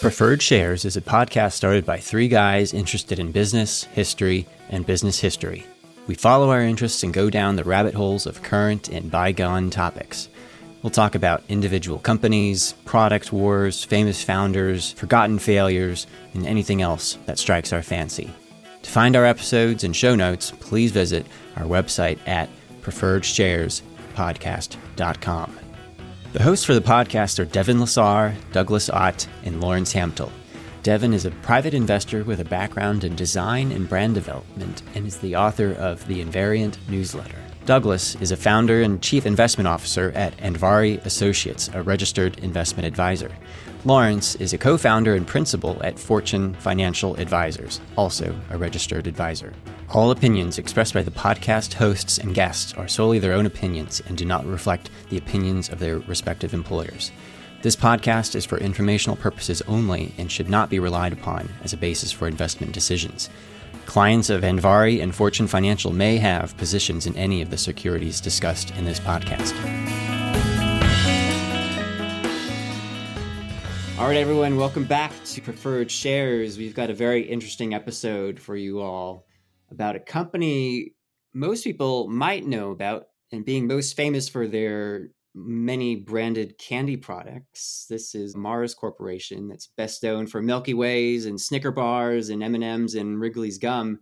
Preferred Shares is a podcast started by three guys interested in business, history, and business history. We follow our interests and go down the rabbit holes of current and bygone topics. We'll talk about individual companies, product wars, famous founders, forgotten failures, and anything else that strikes our fancy. To find our episodes and show notes, please visit our website at preferredsharespodcast.com. The hosts for the podcast are Devin LaSarre, Douglas Ott, and Lawrence Hamtil. Devin is a private investor with a background in design and brand development and is the author of the Invariant newsletter. Douglas is a founder and chief investment officer at Andvari Associates, a registered investment advisor. Lawrence is a co founder and principal at Fortune Financial Advisors, also a registered advisor. All opinions expressed by the podcast hosts and guests are solely their own opinions and do not reflect the opinions of their respective employers. This podcast is for informational purposes only and should not be relied upon as a basis for investment decisions. Clients of Andvari and Fortune Financial may have positions in any of the securities discussed in this podcast. All right, everyone, welcome back to Preferred Shares. We've got a very interesting episode for you all about a company most people might know about and being most famous for their many branded candy products. This is Mars Corporation that's best known for Milky Ways and Snicker bars and M&Ms and Wrigley's gum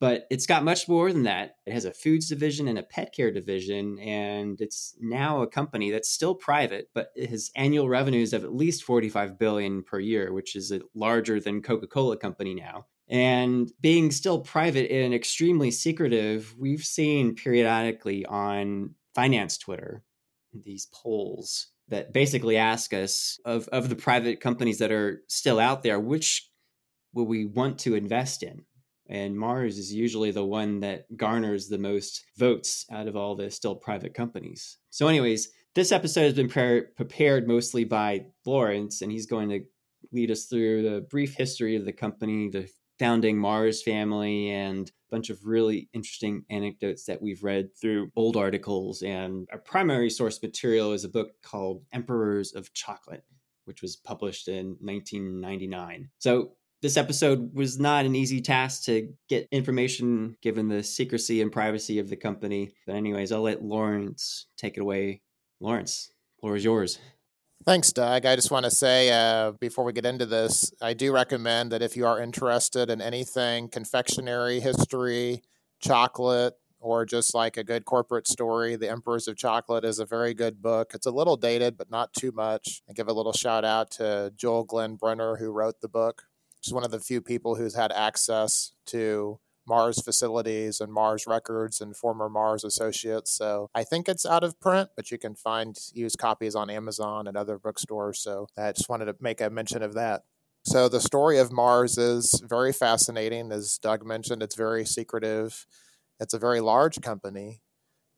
but it's got much more than that. It has a foods division and a pet care division, and it's now a company that's still private, but it has annual revenues of at least 45 billion per year, which is larger than Coca-Cola company now. And being still private and extremely secretive, we've seen periodically on finance Twitter these polls that basically ask us of, of the private companies that are still out there, which will we want to invest in? and Mars is usually the one that garners the most votes out of all the still private companies. So, anyways, this episode has been pre- prepared mostly by Lawrence, and he's going to lead us through the brief history of the company, the founding Mars family, and a bunch of really interesting anecdotes that we've read through old articles. And our primary source material is a book called Emperors of Chocolate, which was published in 1999. So, this episode was not an easy task to get information given the secrecy and privacy of the company. But, anyways, I'll let Lawrence take it away. Lawrence, floor is yours. Thanks, Doug. I just want to say uh, before we get into this, I do recommend that if you are interested in anything confectionery, history, chocolate, or just like a good corporate story, The Emperors of Chocolate is a very good book. It's a little dated, but not too much. I give a little shout out to Joel Glenn Brenner, who wrote the book. She's one of the few people who's had access to Mars facilities and Mars records and former Mars associates. So I think it's out of print, but you can find used copies on Amazon and other bookstores. So I just wanted to make a mention of that. So the story of Mars is very fascinating. As Doug mentioned, it's very secretive. It's a very large company.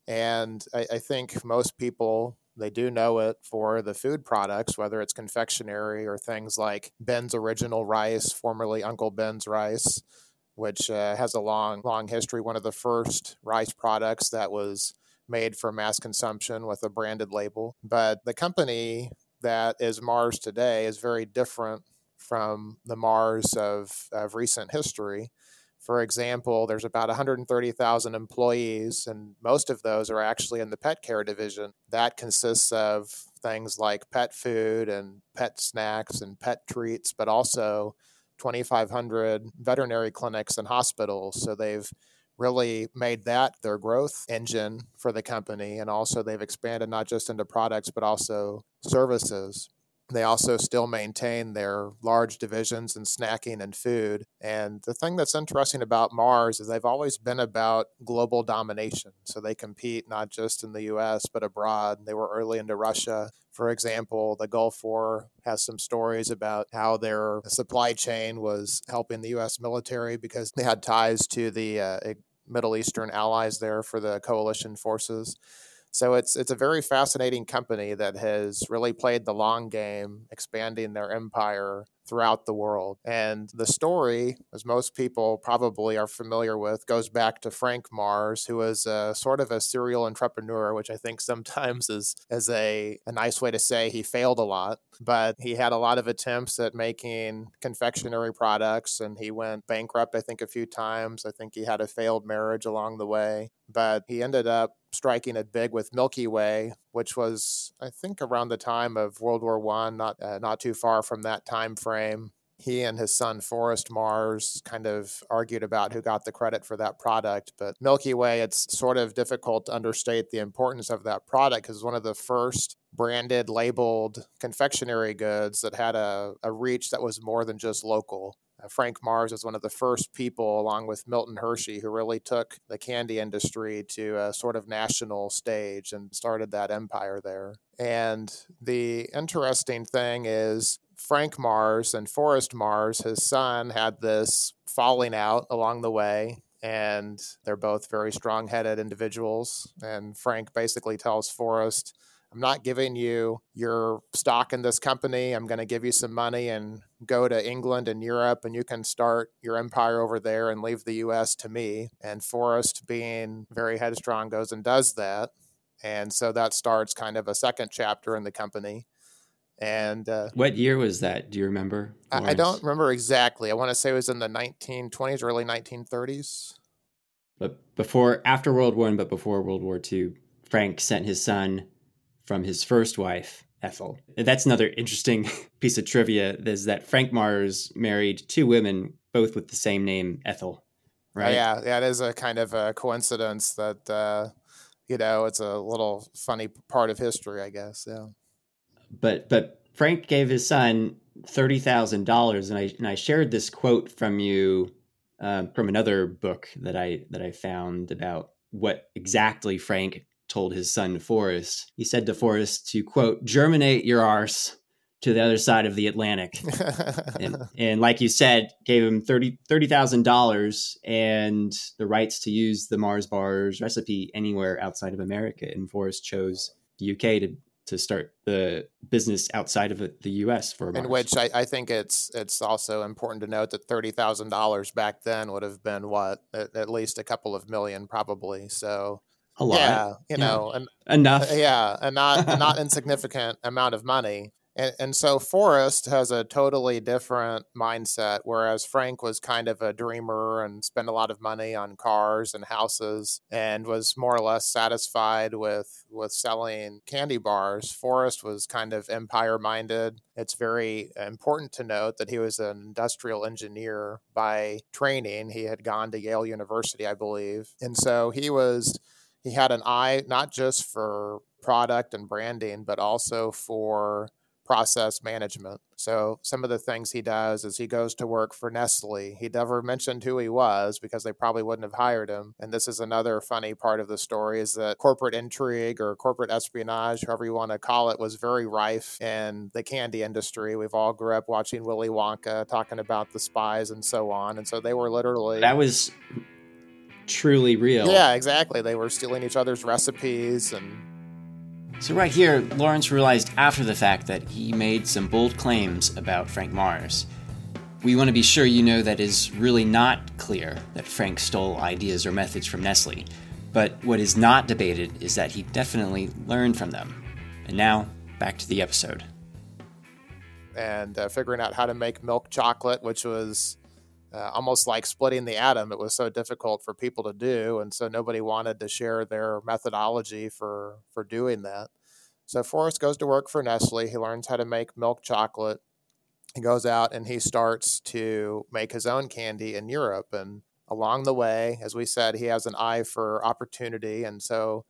And I, I think most people they do know it for the food products, whether it's confectionery or things like Ben's Original Rice, formerly Uncle Ben's Rice, which uh, has a long, long history. One of the first rice products that was made for mass consumption with a branded label. But the company that is Mars today is very different from the Mars of, of recent history. For example, there's about 130,000 employees, and most of those are actually in the pet care division. That consists of things like pet food and pet snacks and pet treats, but also 2,500 veterinary clinics and hospitals. So they've really made that their growth engine for the company. And also, they've expanded not just into products, but also services. They also still maintain their large divisions in snacking and food. And the thing that's interesting about Mars is they've always been about global domination. So they compete not just in the US, but abroad. They were early into Russia. For example, the Gulf War has some stories about how their supply chain was helping the US military because they had ties to the uh, Middle Eastern allies there for the coalition forces. So it's it's a very fascinating company that has really played the long game, expanding their empire throughout the world. And the story, as most people probably are familiar with, goes back to Frank Mars, who was a, sort of a serial entrepreneur, which I think sometimes is, is a, a nice way to say he failed a lot. But he had a lot of attempts at making confectionery products and he went bankrupt, I think, a few times. I think he had a failed marriage along the way. But he ended up striking it big with Milky Way, which was I think around the time of World War One, not uh, not too far from that time frame. He and his son Forrest Mars kind of argued about who got the credit for that product. But Milky Way, it's sort of difficult to understate the importance of that product because one of the first branded, labeled confectionery goods that had a, a reach that was more than just local. Uh, Frank Mars was one of the first people, along with Milton Hershey, who really took the candy industry to a sort of national stage and started that empire there. And the interesting thing is, Frank Mars and Forrest Mars, his son, had this falling out along the way. And they're both very strong headed individuals. And Frank basically tells Forrest, I'm not giving you your stock in this company. I'm going to give you some money and go to England and Europe, and you can start your empire over there and leave the US to me. And Forrest, being very headstrong, goes and does that. And so that starts kind of a second chapter in the company. And uh, what year was that? Do you remember? I, I don't remember exactly. I want to say it was in the 1920s, early 1930s. But before, after World War One, but before World War Two, Frank sent his son from his first wife, Ethel. That's another interesting piece of trivia is that Frank Mars married two women, both with the same name, Ethel. Right? yeah, yeah, it is a kind of a coincidence that, uh, you know, it's a little funny part of history, I guess. Yeah. But, but Frank gave his son thirty thousand dollars, and I and I shared this quote from you um, from another book that I that I found about what exactly Frank told his son Forrest. He said to Forrest to quote, germinate your arse to the other side of the Atlantic. and, and, like you said, gave him $30,000 $30, and the rights to use the Mars bars recipe anywhere outside of America. And Forrest chose the UK to to start the business outside of the U.S. for Mars. In which I, I, think it's it's also important to note that thirty thousand dollars back then would have been what at, at, least a couple of million probably. So a lot. Yeah, you yeah. know, an, uh, enough. Yeah, and not a not insignificant amount of money. And, and so Forrest has a totally different mindset, whereas Frank was kind of a dreamer and spent a lot of money on cars and houses and was more or less satisfied with with selling candy bars. Forrest was kind of empire minded. It's very important to note that he was an industrial engineer by training. He had gone to Yale University, I believe. And so he was he had an eye not just for product and branding, but also for process management. So some of the things he does is he goes to work for Nestle. He never mentioned who he was because they probably wouldn't have hired him. And this is another funny part of the story is that corporate intrigue or corporate espionage, however you want to call it, was very rife in the candy industry. We've all grew up watching Willy Wonka talking about the spies and so on. And so they were literally That was truly real. Yeah, exactly. They were stealing each other's recipes and. So, right here, Lawrence realized after the fact that he made some bold claims about Frank Mars. We want to be sure you know that is really not clear that Frank stole ideas or methods from Nestle, but what is not debated is that he definitely learned from them. And now, back to the episode. And uh, figuring out how to make milk chocolate, which was uh, almost like splitting the atom. It was so difficult for people to do, and so nobody wanted to share their methodology for for doing that. So Forrest goes to work for Nestle. He learns how to make milk chocolate. He goes out and he starts to make his own candy in Europe. And along the way, as we said, he has an eye for opportunity. And so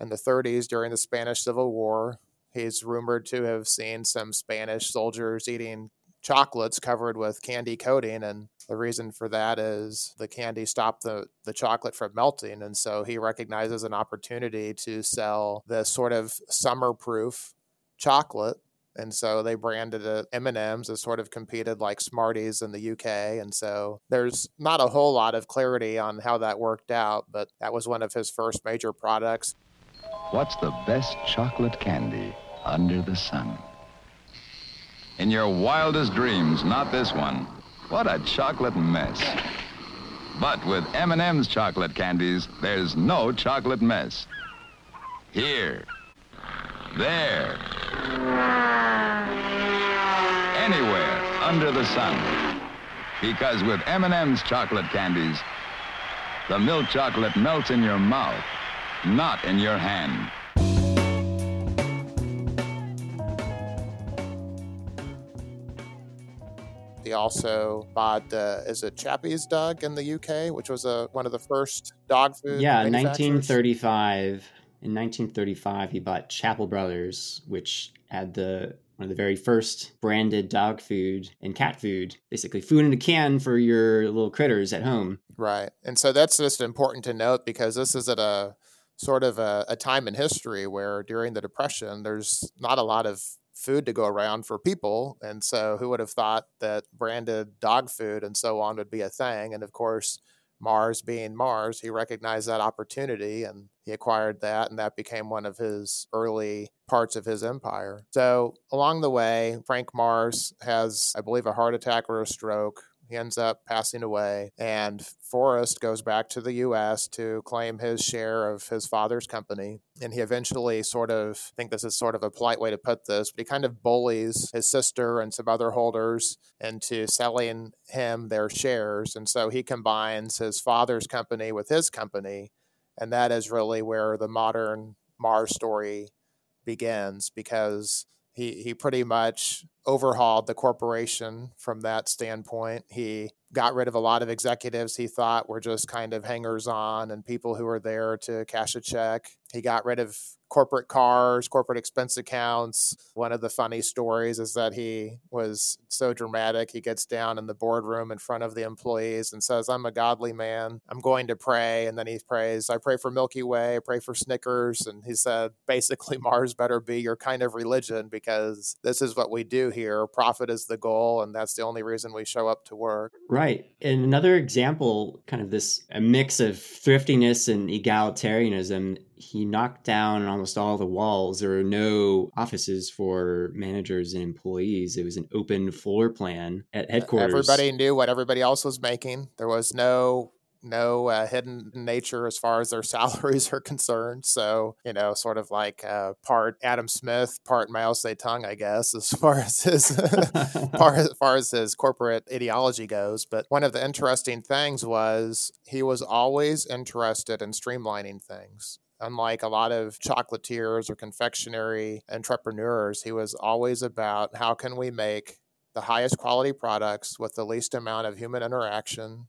in the 30s, during the Spanish Civil War, he's rumored to have seen some Spanish soldiers eating chocolates covered with candy coating and the reason for that is the candy stopped the, the chocolate from melting and so he recognizes an opportunity to sell this sort of summer proof chocolate and so they branded it M&Ms as sort of competed like Smarties in the UK and so there's not a whole lot of clarity on how that worked out but that was one of his first major products What's the best chocolate candy under the sun? In your wildest dreams, not this one. What a chocolate mess. But with M&M's chocolate candies, there's no chocolate mess. Here. There. Anywhere under the sun. Because with M&M's chocolate candies, the milk chocolate melts in your mouth, not in your hand. He also bought, uh, is it Chappie's Dog in the UK, which was a, one of the first dog food. Yeah, 1935. In 1935, he bought Chappell Brothers, which had the one of the very first branded dog food and cat food, basically food in a can for your little critters at home. Right. And so that's just important to note because this is at a sort of a, a time in history where during the Depression, there's not a lot of food to go around for people. And so who would have thought that branded dog food and so on would be a thing? And of course, Mars being Mars, he recognized that opportunity and he acquired that, and that became one of his early parts of his empire. So, along the way, Frank Mars has, I believe, a heart attack or a stroke. He ends up passing away, and Forrest goes back to the U.S. to claim his share of his father's company. And he eventually sort of, I think this is sort of a polite way to put this, but he kind of bullies his sister and some other holders into selling him their shares. And so he combines his father's company with his company. And that is really where the modern Mars story begins because he, he pretty much overhauled the corporation from that standpoint. He got rid of a lot of executives he thought were just kind of hangers on and people who were there to cash a check. He got rid of corporate cars, corporate expense accounts. One of the funny stories is that he was so dramatic. He gets down in the boardroom in front of the employees and says, I'm a godly man. I'm going to pray. And then he prays, I pray for Milky Way, I pray for Snickers. And he said, basically, Mars better be your kind of religion because this is what we do here. Profit is the goal. And that's the only reason we show up to work. Right. And another example, kind of this a mix of thriftiness and egalitarianism he knocked down almost all the walls. There were no offices for managers and employees. It was an open floor plan at headquarters. Everybody knew what everybody else was making. There was no no uh, hidden nature as far as their salaries are concerned. So, you know, sort of like uh, part Adam Smith, part Mao Zedong, I guess, as far as his part, as far as his corporate ideology goes. But one of the interesting things was he was always interested in streamlining things. Unlike a lot of chocolatiers or confectionery entrepreneurs, he was always about how can we make the highest quality products with the least amount of human interaction.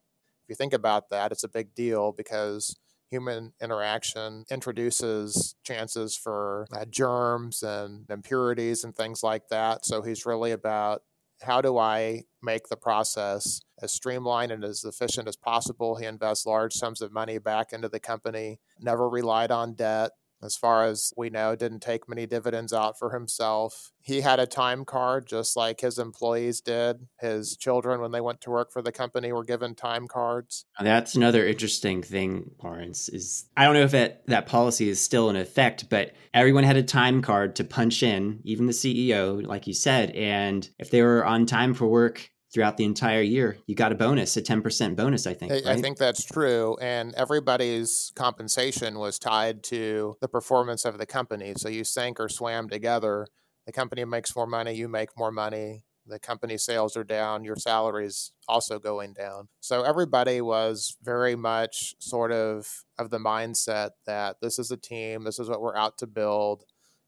If you think about that, it's a big deal because human interaction introduces chances for uh, germs and impurities and things like that. So he's really about how do I make the process as streamlined and as efficient as possible? He invests large sums of money back into the company, never relied on debt, as far as we know, didn't take many dividends out for himself. He had a time card just like his employees did. His children, when they went to work for the company, were given time cards. That's another interesting thing, Lawrence, is I don't know if that, that policy is still in effect, but everyone had a time card to punch in, even the CEO, like you said. And if they were on time for work, throughout the entire year, you got a bonus, a 10% bonus, I think. I, I, think that's true. And everybody's compensation was tied to the performance of the company. So you sank or swam together. The company makes more money, you make more money. The company sales are down, your salaries also going down. So everybody was very much sort of of the mindset that this is a team, this is what we're out to build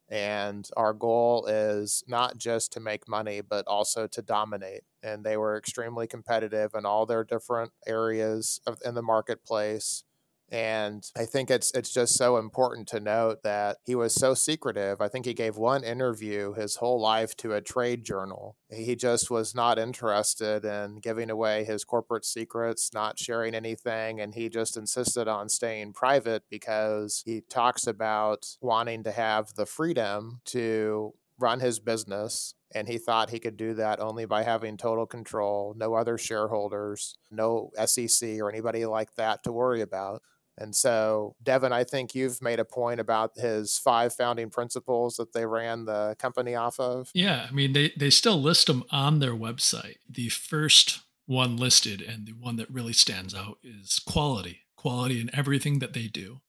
and our goal is not just to make money, but also to dominate. And they were extremely competitive in all their different areas of, in the marketplace. And I think it's it's just so important to note that he was so secretive. I think he gave one interview his whole life to a trade journal. He just was not interested in giving away his corporate secrets, not sharing anything, and he just insisted on staying private because he talks about wanting to have the freedom to run his business and he thought he could do that only by having total control, no other shareholders, no SEC or anybody like that to worry about. And so, Devin, I think you've made a point about his five founding principles that they ran the company off of. Yeah, I mean, they, they still list them on their website. The first one listed and the one that really stands out is quality, quality in everything that they do.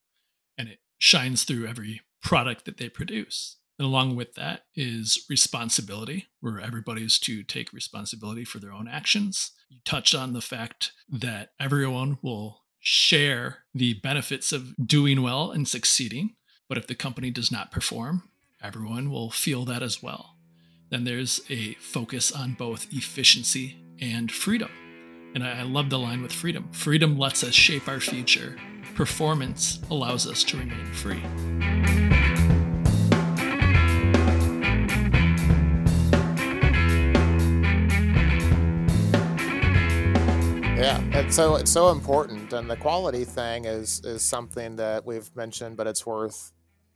And it shines through every product that they produce. And along with that is responsibility, where everybody's to take responsibility for their own actions. You touched on the fact that everyone will share the benefits of doing well and succeeding. But if the company does not perform, everyone will feel that as well. Then there's a focus on both efficiency and freedom. And I, love the line with freedom. Freedom lets us shape our future, performance allows us to remain free. It's so it's so important, and the quality thing is is something that we've mentioned, but it's worth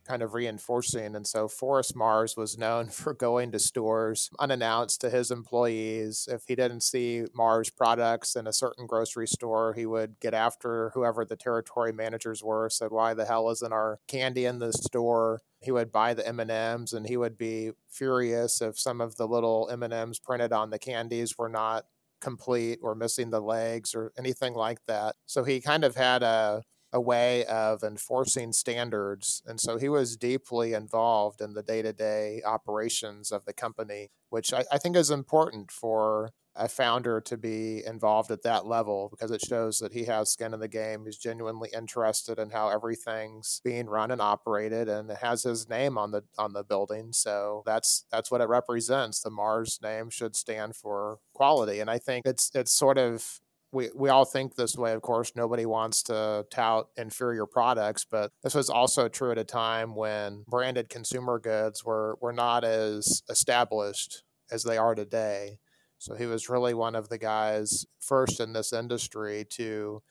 kind of reinforcing. And so Forrest Mars was known for going to stores unannounced to his employees. If he didn't see Mars products in a certain grocery store, he would get after whoever the territory managers were, said, "Why the hell isn't our candy in the store?" He would buy the M&Ms and he would be furious if some of the little M&Ms printed on the candies were not complete or missing the legs or anything like that. So he kind of had a a way of enforcing standards. And so he was deeply involved in the day to day operations of the company, which I, I, think is important for a founder to be involved at that level because it shows that he has skin in the game. He's genuinely interested in how everything's being run and operated and it has his name on the on the building. So that's that's what it represents. The Mars name should stand for quality. And I think it's it's sort of we, we all think this way, of course. Nobody wants to tout inferior products, but this was also true at a time when branded consumer goods were, were not as established as they are today. So he was really one of the guys first in this industry to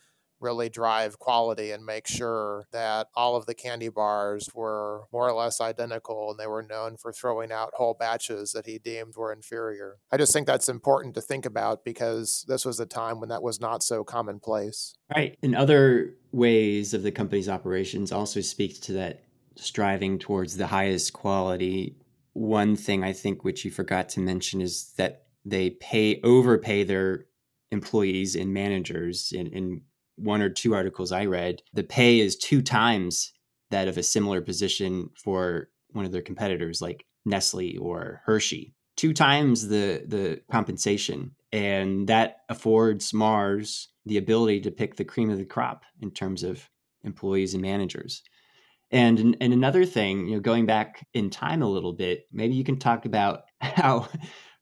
really drive quality and make sure that all of the candy bars were more or less identical and they were known for throwing out whole batches that he deemed were inferior. I just think that's important to think about because this was a time when that was not so commonplace. Right. And other ways of the company's operations also speaks to that striving towards the highest quality. One thing I think which you forgot to mention is that they pay overpay their employees and managers in, in one or two articles I read, the pay is two times that of a similar position for one of their competitors like Nestle or Hershey. Two times the the compensation. And that affords Mars the ability to pick the cream of the crop in terms of employees and managers. And and another thing, you know, going back in time a little bit, maybe you can talk about how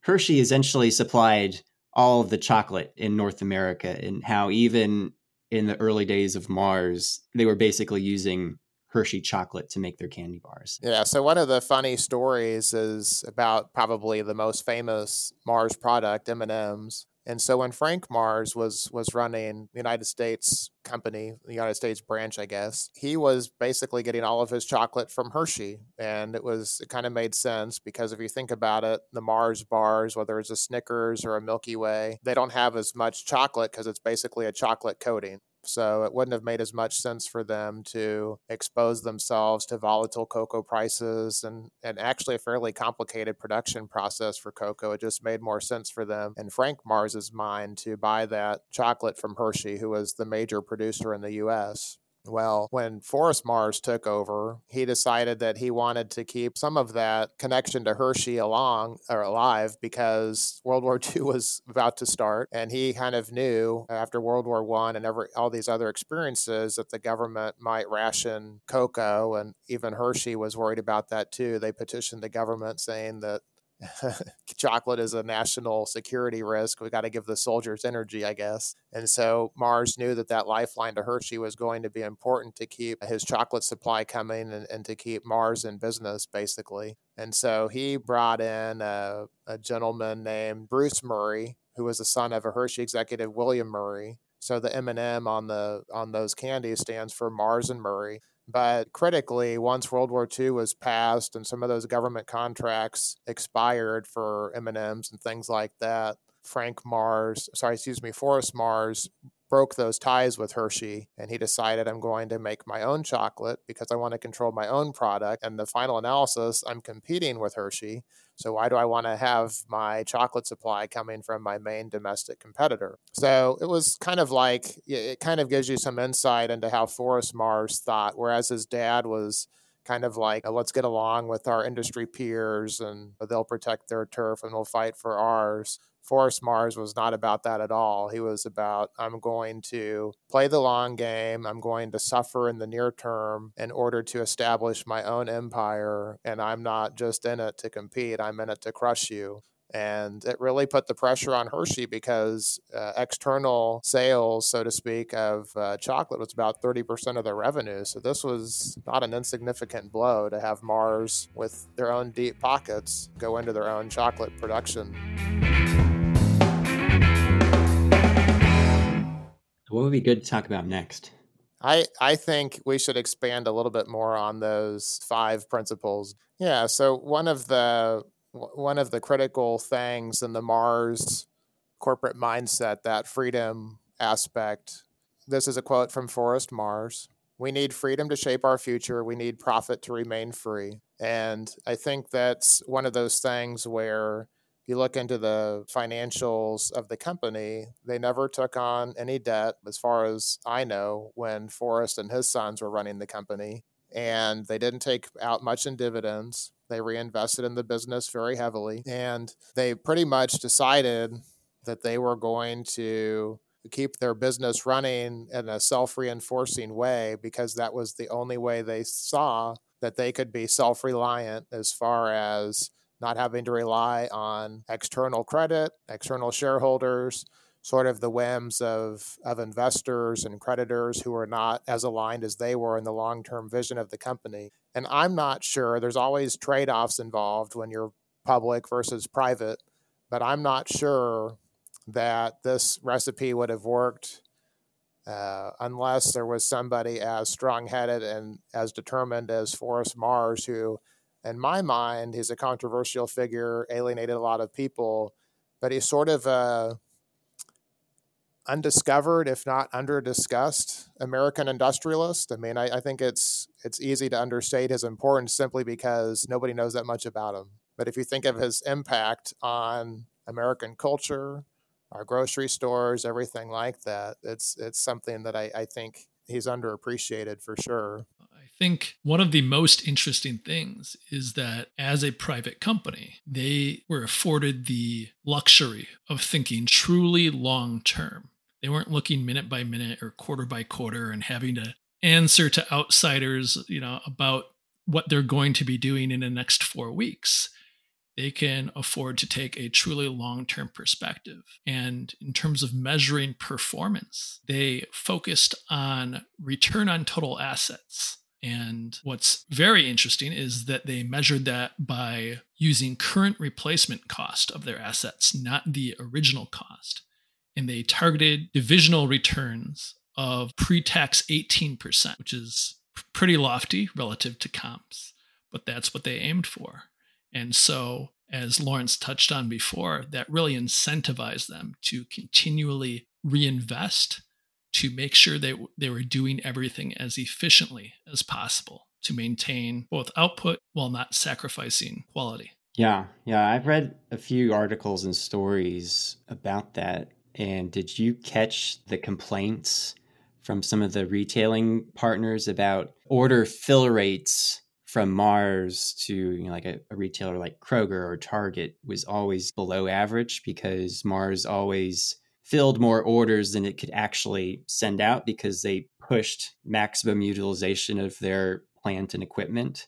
Hershey essentially supplied all of the chocolate in North America and how even in the early days of Mars, they were basically using Hershey chocolate to make their candy bars. Yeah, so one of the funny stories is about probably the most famous Mars product, M&Ms. And so when Frank Mars was was running the United States company, the United States branch, I guess, he was basically getting all of his chocolate from Hershey. And it was it kind of made sense because if you think about it, the Mars bars, whether it's a Snickers or a Milky Way, they don't have as much chocolate because it's basically a chocolate coating. So it wouldn't have made as much sense for them to expose themselves to volatile cocoa prices and, and actually a fairly complicated production process for cocoa. It just made more sense for them in Frank Mars's mind to buy that chocolate from Hershey, who was the major producer in the US. Well, when Forrest Mars took over, he decided that he wanted to keep some of that connection to Hershey along or alive because World War II was about to start, and he kind of knew after World War One and every all these other experiences that the government might ration cocoa, and even Hershey was worried about that too. They petitioned the government saying that chocolate is a national security risk. We got to give the soldiers energy, I guess. And so Mars knew that that lifeline to Hershey was going to be important to keep his chocolate supply coming and, and to keep Mars in business, basically. And so he brought in a, a gentleman named Bruce Murray, who was the son of a Hershey executive, William Murray. So the M&M on the on those candies stands for Mars and Murray. But critically, once World War II was passed and some of those government contracts expired for M&Ms and things like that, Frank Mars, sorry, excuse me, Forrest Mars broke those ties with Hershey and he decided I'm going to make my own chocolate because I want to control my own product. And the final analysis, I'm competing with Hershey. So why do I want to have my chocolate supply coming from my main domestic competitor? So it was kind of like it kind of gives you some insight into how Forrest Mars thought, whereas his dad was kind of like uh, let's get along with our industry peers and they'll protect their turf and we'll fight for ours. Forrest Mars was not about that at all. He was about, I'm going to play the long game. I'm going to suffer in the near term in order to establish my own empire. And I'm not just in it to compete, I'm in it to crush you. And it really put the pressure on Hershey because uh, external sales, so to speak, of uh, chocolate was about 30% of their revenue. So this was not an insignificant blow to have Mars, with their own deep pockets, go into their own chocolate production. What would be good to talk about next? I, I think we should expand a little bit more on those five principles. Yeah, so one of the one of the critical things in the Mars corporate mindset, that freedom aspect. This is a quote from Forrest Mars. We need freedom to shape our future. We need profit to remain free. And I think that's one of those things where you look into the financials of the company, they never took on any debt, as far as I know, when Forrest and his sons were running the company. And they didn't take out much in dividends. They reinvested in the business very heavily. And they pretty much decided that they were going to keep their business running in a self reinforcing way because that was the only way they saw that they could be self reliant as far as not having to rely on external credit, external shareholders, sort of the whims of, of investors and creditors who are not as aligned as they were in the long term vision of the company. And I'm not sure, there's always trade offs involved when you're public versus private, but I'm not sure that this recipe would have worked uh, unless there was somebody as strong headed and as determined as Forrest Mars who in my mind, he's a controversial figure, alienated a lot of people, but he's sort of a undiscovered, if not under-discussed, American industrialist. I mean, I, I, think it's it's easy to understate his importance simply because nobody knows that much about him. But if you think of his impact on American culture, our grocery stores, everything like that, it's it's something that I, I think he's underappreciated for sure I think one of the most interesting things is that as a private company, they were afforded the luxury of thinking truly long term. They weren't looking minute by minute or quarter by quarter and having to answer to outsiders, you know, about what they're going to be doing in the next 4 weeks. They can afford to take a truly long term perspective. And in terms of measuring performance, they focused on return on total assets and what's very interesting is that they measured that by using current replacement cost of their assets, not the original cost. And they targeted divisional returns of pre tax 18%, which is pretty lofty relative to comps, but that's what they aimed for. And so, as Lawrence touched on before, that really incentivized them to continually reinvest to make sure they, they were doing everything as efficiently as possible to maintain both output while not sacrificing quality. Yeah, yeah. I've read a few articles and stories about that. And did you catch the complaints from some of the retailing partners about order fill rates from Mars to you know, like a, a retailer like Kroger or Target was always below average because Mars always filled more orders than it could actually send out because they pushed maximum utilization of their plant and equipment.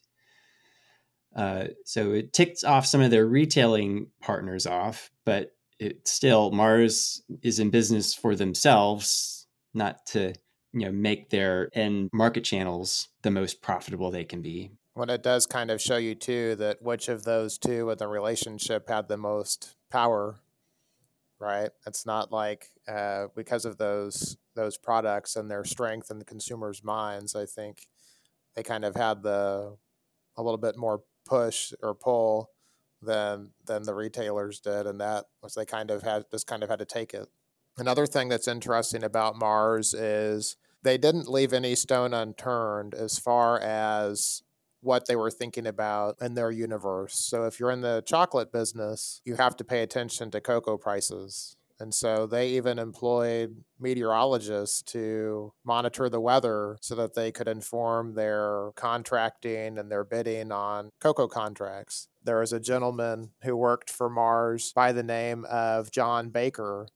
Uh, so it ticked off some of their retailing partners off, but it still Mars is in business for themselves, not to you know make their end market channels the most profitable they can be. Well, it does kind of show you too that which of those two with the relationship had the most power right? It's not like uh, because of those those products and their strength in the consumers' minds. I think they kind of had the a little bit more push or pull than than the retailers did, and that was they kind of had just kind of had to take it. Another thing that's interesting about Mars is they didn't leave any stone unturned as far as what they were thinking about in their universe. So if you're in the chocolate business, you have to pay attention to cocoa prices. And so they even employed meteorologists to monitor the weather so that they could inform their contracting and their bidding on cocoa contracts. There was a gentleman who worked for Mars by the name of John Baker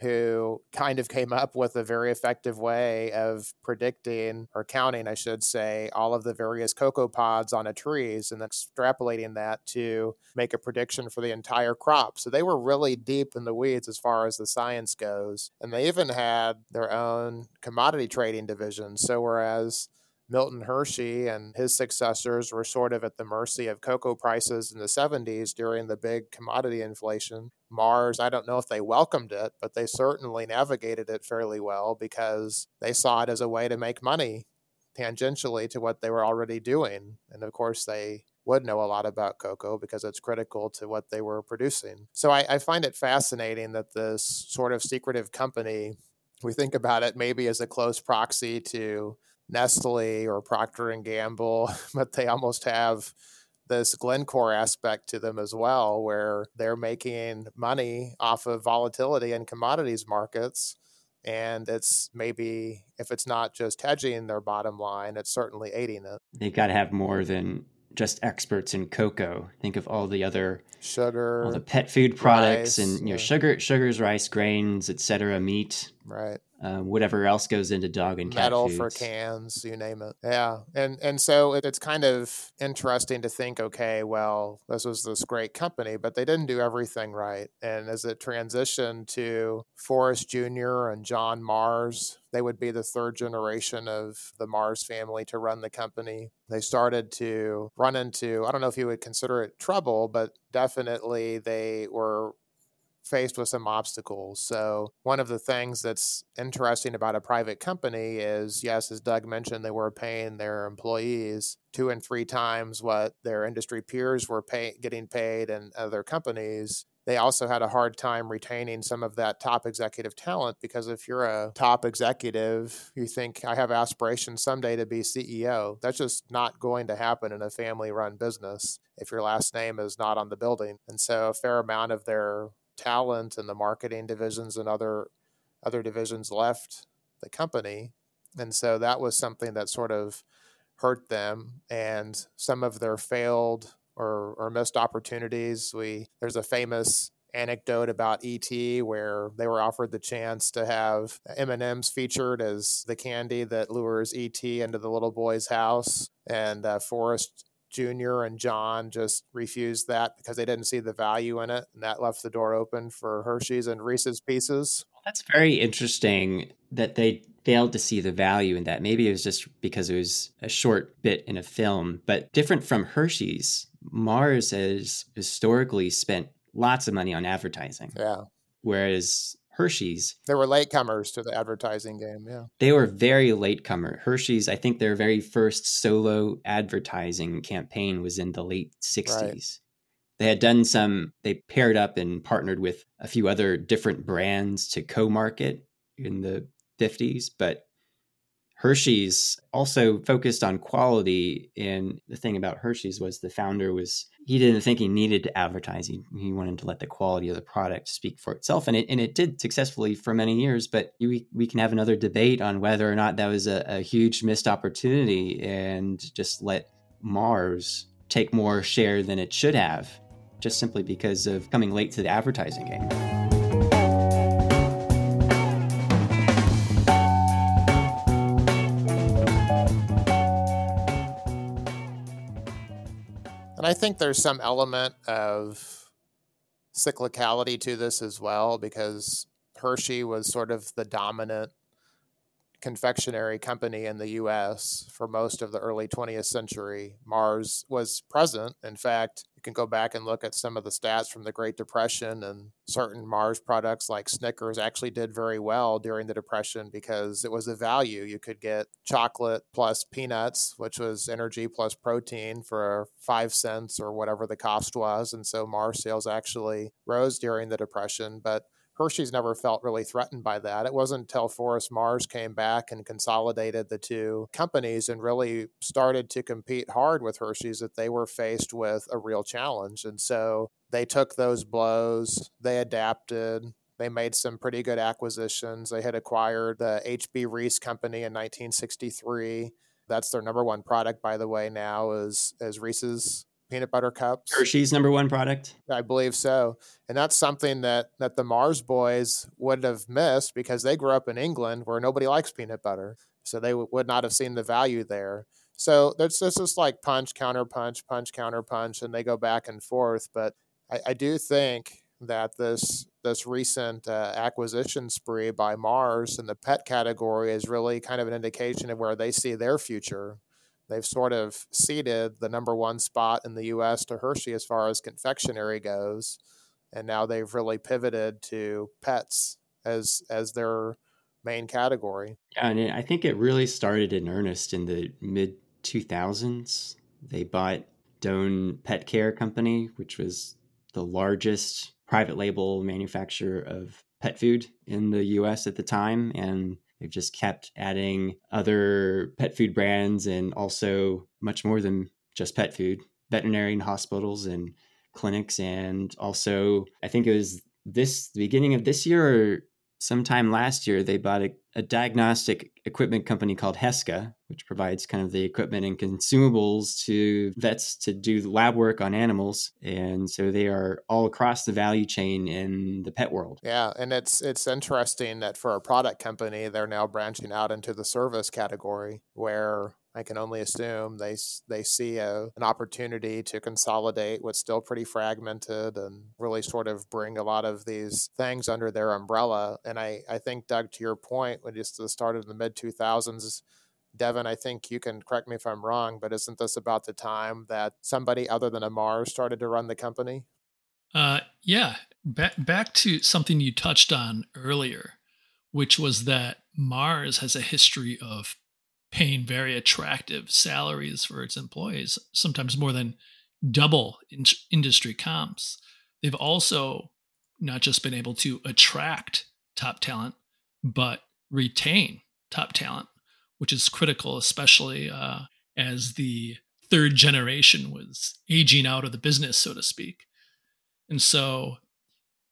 who kind of came up with a very effective way of predicting or counting, I should say, all of the various cocoa pods on a trees and extrapolating that to make a prediction for the entire crop. So they were really deep in the weeds as far as the science goes. And they even had their own commodity trading division. So whereas Milton Hershey and his successors were sort of at the mercy of cocoa prices in the 70s during the big commodity inflation. Mars, I don't know if they welcomed it, but they certainly navigated it fairly well because they saw it as a way to make money tangentially to what they were already doing. And of course, they would know a lot about cocoa because it's critical to what they were producing. So I, I find it fascinating that this sort of secretive company, we think about it maybe as a close proxy to Nestle or Procter and Gamble, but they almost have this Glencore aspect to them as well, where they're making money off of volatility in commodities markets. And it's maybe, if it's not just hedging their bottom line, it's certainly aiding it. They've got to have more than just experts in cocoa. Think of all the other sugar, all the pet food products, rice, and you know, yeah. sugar, sugars, rice, grains, etc., meat right? Um, whatever else goes into dog and cat metal for cans, you name it. Yeah, and and so it, it's kind of interesting to think, okay, well, this was this great company, but they didn't do everything right. And as it transitioned to Forrest Jr. and John Mars, they would be the third generation of the Mars family to run the company. They started to run into, I don't know if you would consider it trouble, but definitely they were faced with some obstacles. So, one of the things that's interesting about a private company is yes, as Doug mentioned, they were paying their employees two and three times what their industry peers were pay- getting paid in other companies. They also had a hard time retaining some of that top executive talent because if you're a top executive, you think, I have aspirations someday to be CEO. That's just not going to happen in a family run business if your last name is not on the building. And so, a fair amount of their talent and the marketing divisions and other other divisions left the company. And so that was something that sort of hurt them. And some of their failed or, or missed opportunities. We there's a famous anecdote about ET where they were offered the chance to have M&Ms featured as the candy that lures ET into the little boy's house. And uh, Forrest Junior and John just refused that because they didn't see the value in it, and that left the door open for Hershey's and Reese's Pieces. That's very interesting that they failed to see the value in that. Maybe it was just because it was a short bit in a film, but different from Hershey's, Mars has historically spent lots of money on advertising. Yeah. Whereas Hershey's. They were latecomers to the advertising game. Yeah. They were very latecomer. Hershey's, I think their very first solo advertising campaign was in the late 60s. Right. They had done some, they paired up and partnered with a few other different brands to co market in the 50s, but Hershey's also focused on quality. And the thing about Hershey's was the founder was, he didn't think he needed to advertise. He, he wanted to let the quality of the product speak for itself. And it, and it did successfully for many years. But we, we can have another debate on whether or not that was a, a huge missed opportunity and just let Mars take more share than it should have, just simply because of coming late to the advertising game. I think there's some element of cyclicality to this as well, because Hershey was sort of the dominant confectionery company in the US for most of the early 20th century. Mars was present. In fact, you can go back and look at some of the stats from the Great Depression, and certain Mars products like Snickers actually did very well during the Depression because it was a value. You could get chocolate plus peanuts, which was energy plus protein, for five cents or whatever the cost was. And so Mars sales actually rose during the Depression. But Hershey's never felt really threatened by that. It wasn't until Forrest Mars came back and consolidated the two companies and really started to compete hard with Hershey's that they were faced with a real challenge. And so they took those blows, they adapted, they made some pretty good acquisitions. They had acquired the HB Reese company in 1963. That's their number one product, by the way, now is, is Reese's peanut butter cups. Hershey's number one product. I believe so, and that's something that that the Mars boys would have missed because they grew up in England where nobody likes peanut butter, so they w- would not have seen the value there. So there's this is like punch, counter punch, punch, counter punch, and they go back and forth. But I, I do think that this this recent uh, acquisition spree by Mars in the pet category is really kind of an indication of where they see their future they've sort of ceded the number one spot in the U.S. to Hershey as far as confectionery goes, and now they've really pivoted to pets as as their main category. Yeah, and I think it really started in earnest in the mid 2000s. They bought Doane Pet Care Company, which was the largest private label manufacturer of pet food in the US at the time. And They've just kept adding other pet food brands and also much more than just pet food, veterinary hospitals and clinics. And also, I think it was this the beginning of this year or sometime last year, they bought a, a, diagnostic equipment company called Heska, which provides kind of the equipment and consumables to vets to do lab work on animals. And so they are all across the value chain in the pet world. Yeah, and it's it's interesting that for a product company, they're now branching out into the service category where I can only assume they they see a, an opportunity to consolidate what's still pretty fragmented and really sort of bring a lot of these things under their umbrella. And I, I think, Doug, to your point, when just started in the mid 2000s, Devin, I think you can correct me if I'm wrong, but isn't this about the time that somebody other than a Mars started to run the company? Uh, yeah. Back, back to something you touched on earlier, which was that Mars has a history of paying very attractive salaries for its employees, sometimes more than double in industry comps. They've also not just been able to attract top talent, but retain top talent, which is critical, especially uh, as the third generation was aging out of the business, so to speak. And so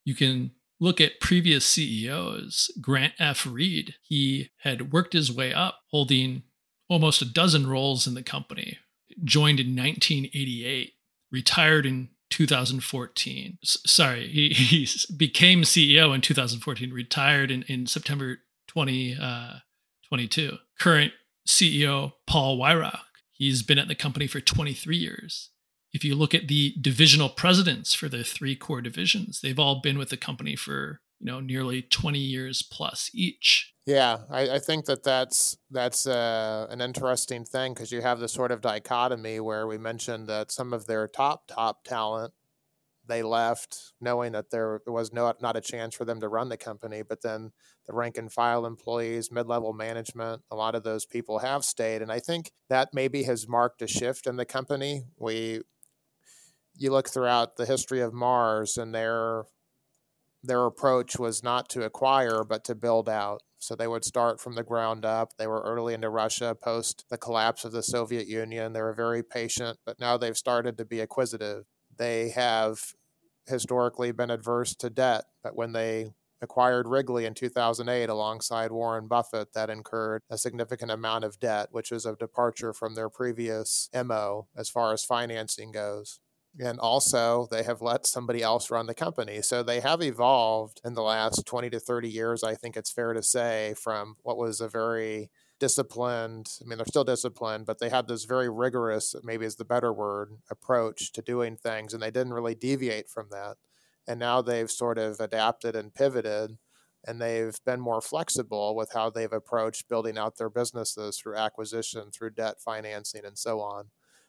you can look at previous CEOs, Grant F. Reid, he had worked his way up, holding almost a dozen roles in the company, joined in 1988, retired in 2014. S- sorry, he, he became CEO in 2014, retired in, in September 2022. Uh, Current CEO, Paul Weihrauch, he's been at the company for 23 years. If you look at the divisional presidents for the three core divisions, they've all been with the company for you know nearly 20 years plus each yeah i, I think that that's that's uh, an interesting thing because you have this sort of dichotomy where we mentioned that some of their top top talent they left knowing that there was no not a chance for them to run the company but then the rank and file employees mid-level management a lot of those people have stayed and i think that maybe has marked a shift in the company we you look throughout the history of mars and their their approach was not to acquire, but to build out. So they would start from the ground up. They were early into Russia post the collapse of the Soviet Union. They were very patient, but now they've started to be acquisitive. They have historically been adverse to debt, but when they acquired Wrigley in 2008 alongside Warren Buffett, that incurred a significant amount of debt, which is a departure from their previous MO as far as financing goes and also they have let somebody else run the company. So they have evolved in the last 20 to 30 years, I think it's fair to say, from what was a very disciplined, I mean, they're still disciplined, but they had this very rigorous, maybe is the better word, approach to doing things, and they didn't really deviate from that. And now they've sort of adapted and pivoted and they've been more flexible with how they've approached building out their businesses through acquisition, through debt financing, and so on.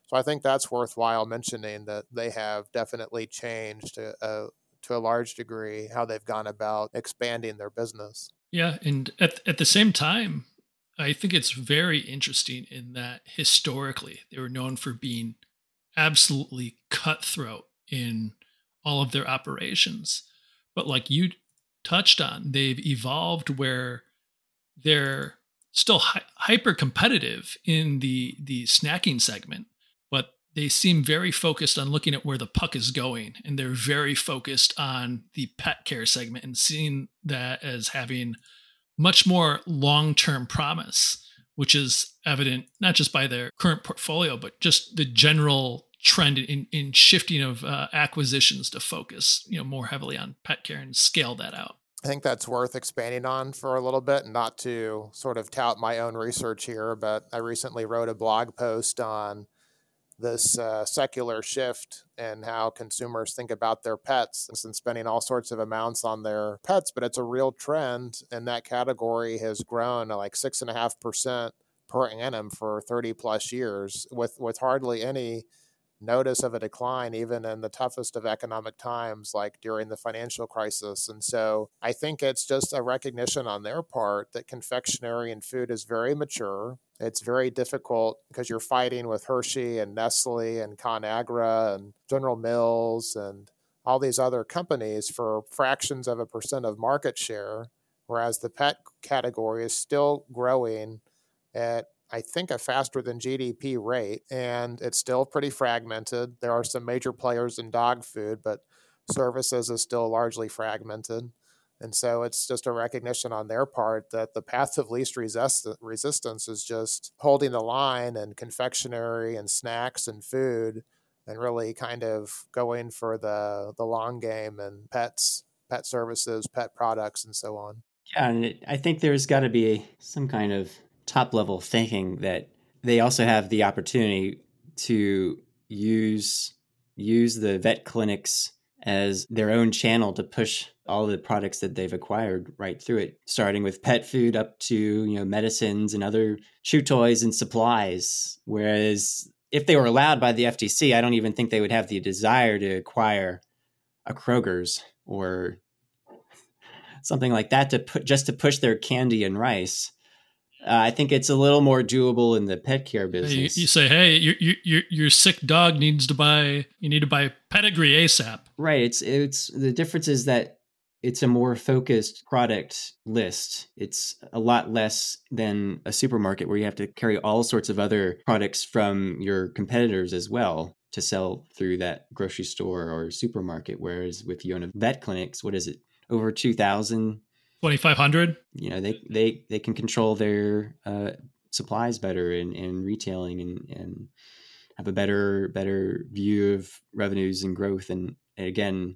So I think that's worthwhile mentioning that they have definitely changed to a, to a large degree how they've gone about expanding their business. Yeah, and at at the same time, I think it's very interesting in that historically they were known for being absolutely cutthroat in all of their operations. But like you touched on, they've evolved where they're still hi- hyper competitive in the the snacking segment, they seem very focused on looking at where the puck is going, and they're very focused on the pet care segment and seeing that as having much more long term promise, which is evident not just by their current portfolio, but just the general trend in, in shifting of uh, acquisitions to focus you know more heavily on pet care and scale that out. I think that's worth expanding on for a little bit, not to sort of tout my own research here, but I recently wrote a blog post on this uh, secular shift and how consumers think about their pets and spending all sorts of amounts on their pets. But it's a real trend, and that category has grown like six and a half percent per annum for 30 plus years with, with hardly any notice of a decline even in the toughest of economic times like during the financial crisis and so i think it's just a recognition on their part that confectionery and food is very mature. It's very difficult because you're fighting with hershey and nestle and conagra and general mills and all these other companies for fractions of a percent of market share whereas the pet category is still growing at I think, a faster than GDP rate, and it's still pretty fragmented. There are some major players in dog food, but services is still largely fragmented. And so it's just a recognition on their part that the path of least resist- resistance is just holding the line and confectionery and snacks and food and really kind of going for the, the long game and pets, pet services, pet products, and so on. Yeah, and I think there's got to be some kind of top level thinking that they also have the opportunity to use use the vet clinics as their own channel to push all the products that they've acquired right through it starting with pet food up to you know medicines and other chew toys and supplies. Whereas if they were allowed by the FTC I don't even think they would have the desire to acquire a Kroger's or something like that to put just to push their candy and rice uh, I think it's a little more doable in the pet care business. You, you say, "Hey, your, your your sick dog needs to buy. You need to buy pedigree ASAP." Right. It's it's the difference is that it's a more focused product list. It's a lot less than a supermarket where you have to carry all sorts of other products from your competitors as well to sell through that grocery store or supermarket. Whereas with Yona vet clinics, what is it? Over 2,000 2500 you know they they they can control their uh, supplies better in, in retailing and and have a better better view of revenues and growth. And, and again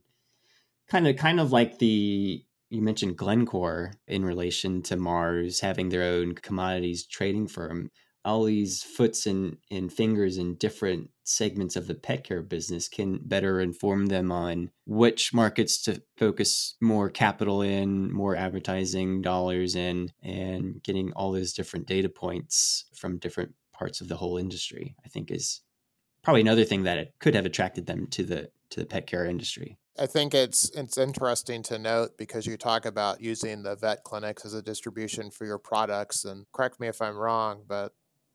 kind of kind of like the you mentioned Glencore in relation to Mars having their own commodities trading firm. All these foots and, and fingers in different segments of the pet care business can better inform them on which markets to focus more capital in, more advertising dollars in, and getting all those different data points from different parts of the whole industry, I think is probably another thing that it could have attracted them to the to the pet care industry. I think it's it's interesting to note because you talk about using the vet clinics as a distribution for your products and correct me if I'm wrong, but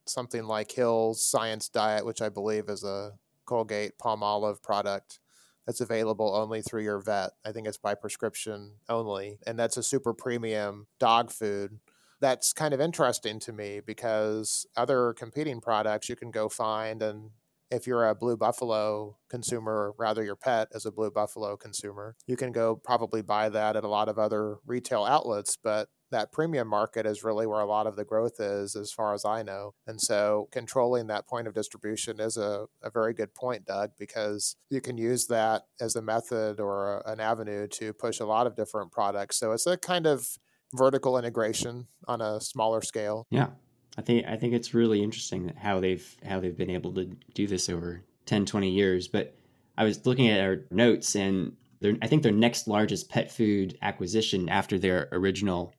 something like Hill's Science Diet, which I believe is a Colgate Palmolive product that's available only through your vet. I think it's by prescription only. And that's a super premium dog food. That's kind of interesting to me because other competing products you can go find and if you're a blue buffalo consumer, rather your pet as a blue buffalo consumer, you can go probably buy that at a lot of other retail outlets. But that premium market is really where a lot of the growth is, as far as I know. And so controlling that point of distribution is a, a very good point, Doug, because you can use that as a method or an avenue to push a lot of different products. So it's a kind of vertical integration on a smaller scale. Yeah. I think I think it's really interesting how they've how they've been able to do this over 10 20 years, but I was looking at our notes and I think their next largest pet food acquisition after their original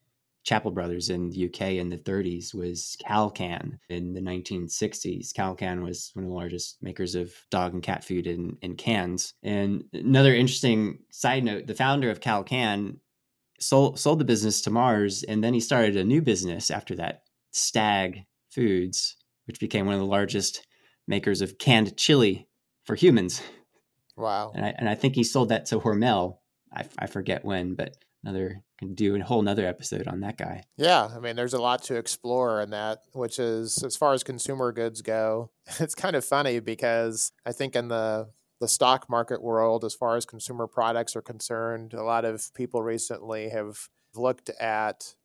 Chappel Brothers in the UK in the 30s was Kal Kan in the 1960s. Kal Kan was one of the largest makers of dog and cat food in, in cans. And another interesting side note the founder of Kal Kan sold, sold the business to Mars, and then he started a new business after that, Stagg Foods, which became one of the largest makers of canned chili for humans. Wow. And I, and I think he sold that to Hormel. I, I forget when, but another can do a whole nother episode on that guy. Yeah, I mean, there's a lot to explore in that, which is as far as consumer goods go. It's kind of funny because I think in the the stock market world, as far as consumer products are concerned, a lot of people recently have looked at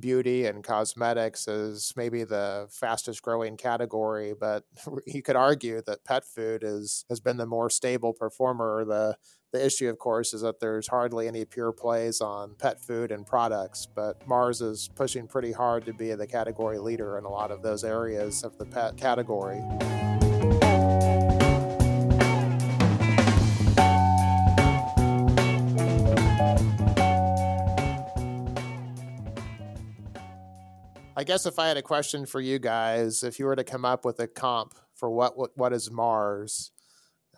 beauty and cosmetics as maybe the fastest growing category, but you could argue that pet food is has been the more stable performer. The the issue, of course, is that there's hardly any pure plays on pet food and products, but Mars is pushing pretty hard to be the category leader in a lot of those areas of the pet category. I guess if I had a question for you guys, if you were to come up with a comp for what what, what is Mars,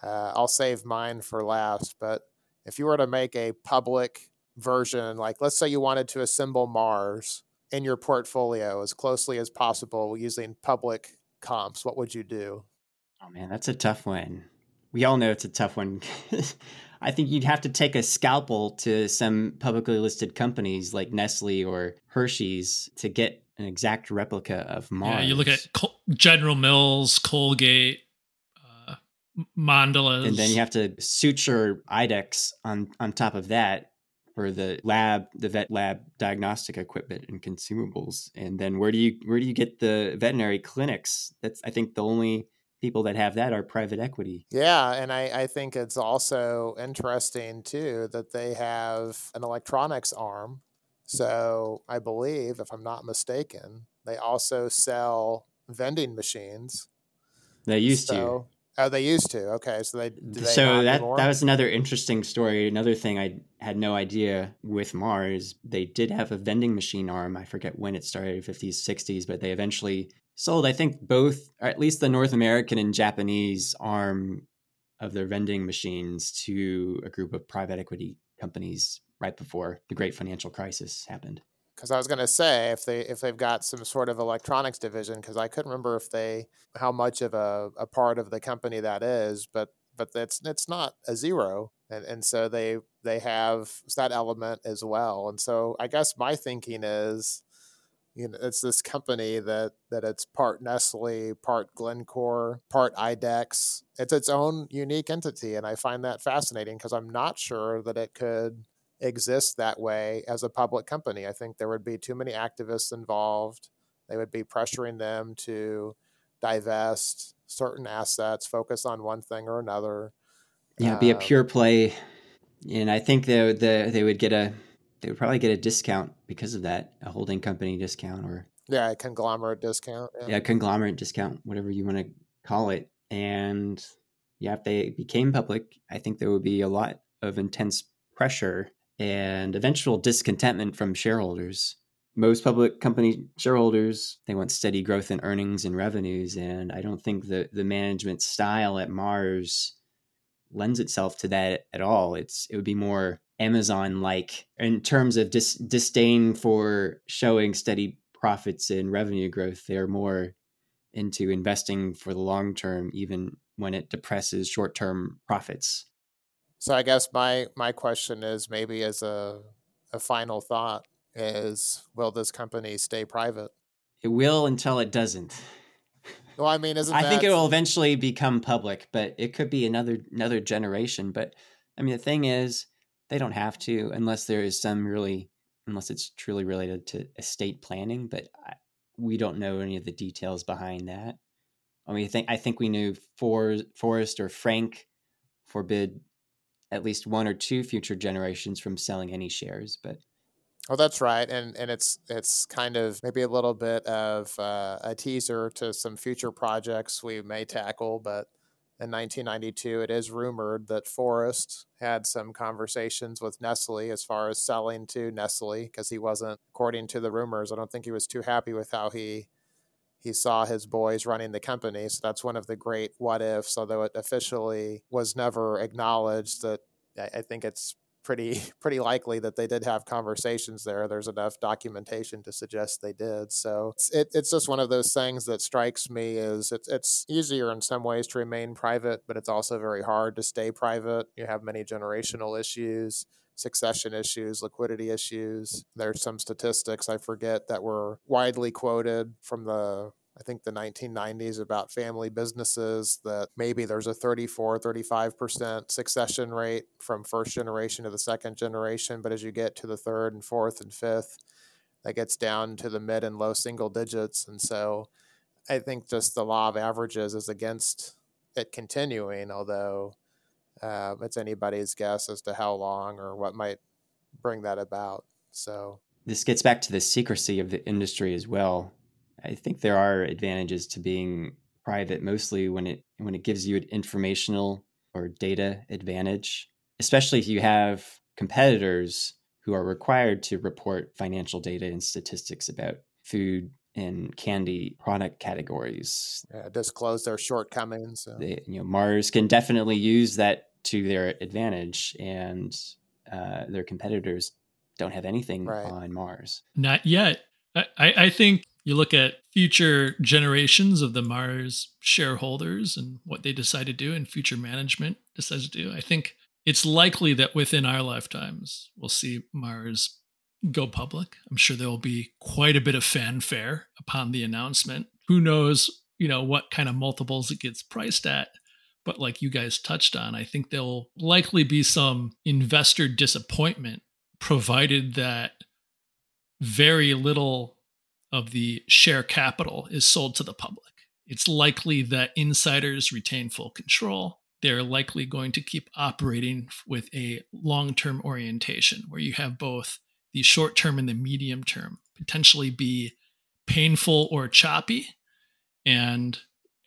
uh, I'll save mine for last. But if you were to make a public version, like let's say you wanted to assemble Mars in your portfolio as closely as possible using public comps, what would you do? Oh man, that's a tough one. We all know it's a tough one. I think you'd have to take a scalpel to some publicly listed companies like Nestle or Hershey's to get an exact replica of Mars. Yeah, you look at Col- General Mills, Colgate, uh, Mondelez, and then you have to suture IDEXX on on top of that for the lab, the vet lab diagnostic equipment and consumables. And then where do you where do you get the veterinary clinics? That's I think the only people that have that are private equity. Yeah, and I, I think it's also interesting too that they have an electronics arm so I believe, if I'm not mistaken, they also sell vending machines. They used so, to. Oh, they used to. Okay, so they. they so that that was another interesting story. Another thing I had no idea with Mars, they did have a vending machine arm. I forget when it started, fifties, sixties, but they eventually sold. I think both, or at least the North American and Japanese arm of their vending machines to a group of private equity companies right before the great financial crisis happened. Because I was going to say if they if they've got some sort of electronics division, because I couldn't remember if they how much of a, a part of the company that is, but but it's it's not a zero, and and so they they have that element as well. And so I guess my thinking is, you know, it's this company that that it's part Nestle, part Glencore, part IDEXX. It's its own unique entity, and I find that fascinating because I'm not sure that it could exist that way as a public company. I think there would be too many activists involved. They would be pressuring them to divest certain assets, focus on one thing or another. Yeah, be a um, pure play. And I think they, the, they would get a they would probably get a discount because of that, a holding company discount or yeah, a conglomerate discount. Yeah, yeah conglomerate discount, whatever you want to call it. And yeah, if they became public, I think there would be a lot of intense pressure and eventual discontentment from shareholders. Most public company shareholders, they want steady growth in earnings and revenues. And I don't think the, the management style at Mars lends itself to that at all. It's it would be more Amazon like in terms of dis, disdain for showing steady profits and revenue growth. They're more into investing for the long term, even when it depresses short term profits. So I guess my my question is maybe as a a final thought is will this company stay private? It will until it doesn't. Well, I mean, isn't I that... think it will eventually become public, but it could be another another generation. But I mean, the thing is, they don't have to unless there is some really unless it's truly related to estate planning. But I, we don't know any of the details behind that. I mean, I think I think we knew For, Forrest or Frank forbid at least one or two future generations from selling any shares. But Oh, that's right, and and it's it's kind of maybe a little bit of uh, a teaser to some future projects we may tackle. But in 1992, it is rumored that Forrest had some conversations with Nestle as far as selling to Nestle because he wasn't, according to the rumors, I don't think he was too happy with how he he saw his boys running the company. So that's one of the great what ifs, although it officially was never acknowledged that I think it's pretty pretty likely that they did have conversations there. There's enough documentation to suggest they did. So it's, it, it's just one of those things that strikes me is it's it's easier in some ways to remain private, but it's also very hard to stay private. You have many generational issues succession issues, liquidity issues. There's some statistics I forget that were widely quoted from the I think the 1990s about family businesses that maybe there's a 34, 35% succession rate from first generation to the second generation. But as you get to the third and fourth and fifth, that gets down to the mid and low single digits. And so I think just the law of averages is against it continuing, although uh, it's anybody's guess as to how long or what might bring that about. So this gets back to the secrecy of the industry as well. I think there are advantages to being private, mostly when it when it gives you an informational or data advantage, especially if you have competitors who are required to report financial data and statistics about food and candy product categories. Yeah, disclose their shortcomings. So. They, you know, Mars can definitely use that to their advantage, and uh, their competitors don't have anything right. on Mars. Not yet. I, I think you look at future generations of the Mars shareholders and what they decide to do and future management decides to do. I think it's likely that within our lifetimes, we'll see Mars go public. I'm sure there will be quite a bit of fanfare upon the announcement. Who knows, you know, what kind of multiples it gets priced at. But like you guys touched on, I think there'll likely be some investor disappointment provided that very little of the share capital is sold to the public. It's likely that insiders retain full control. They're likely going to keep operating with a long term orientation where you have both the short term and the medium term potentially be painful or choppy. And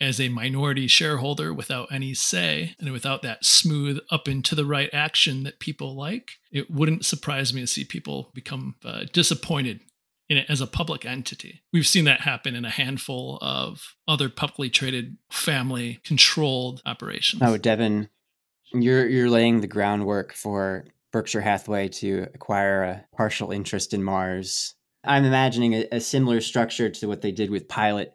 as a minority shareholder without any say and without that smooth up into the right action that people like, it wouldn't surprise me to see people become uh, disappointed in it as a public entity. We've seen that happen in a handful of other publicly traded family controlled operations. Oh, Devin, you're you're laying the groundwork for Berkshire Hathaway to acquire a partial interest in Mars. I'm imagining a, a similar structure to what they did with Pilot,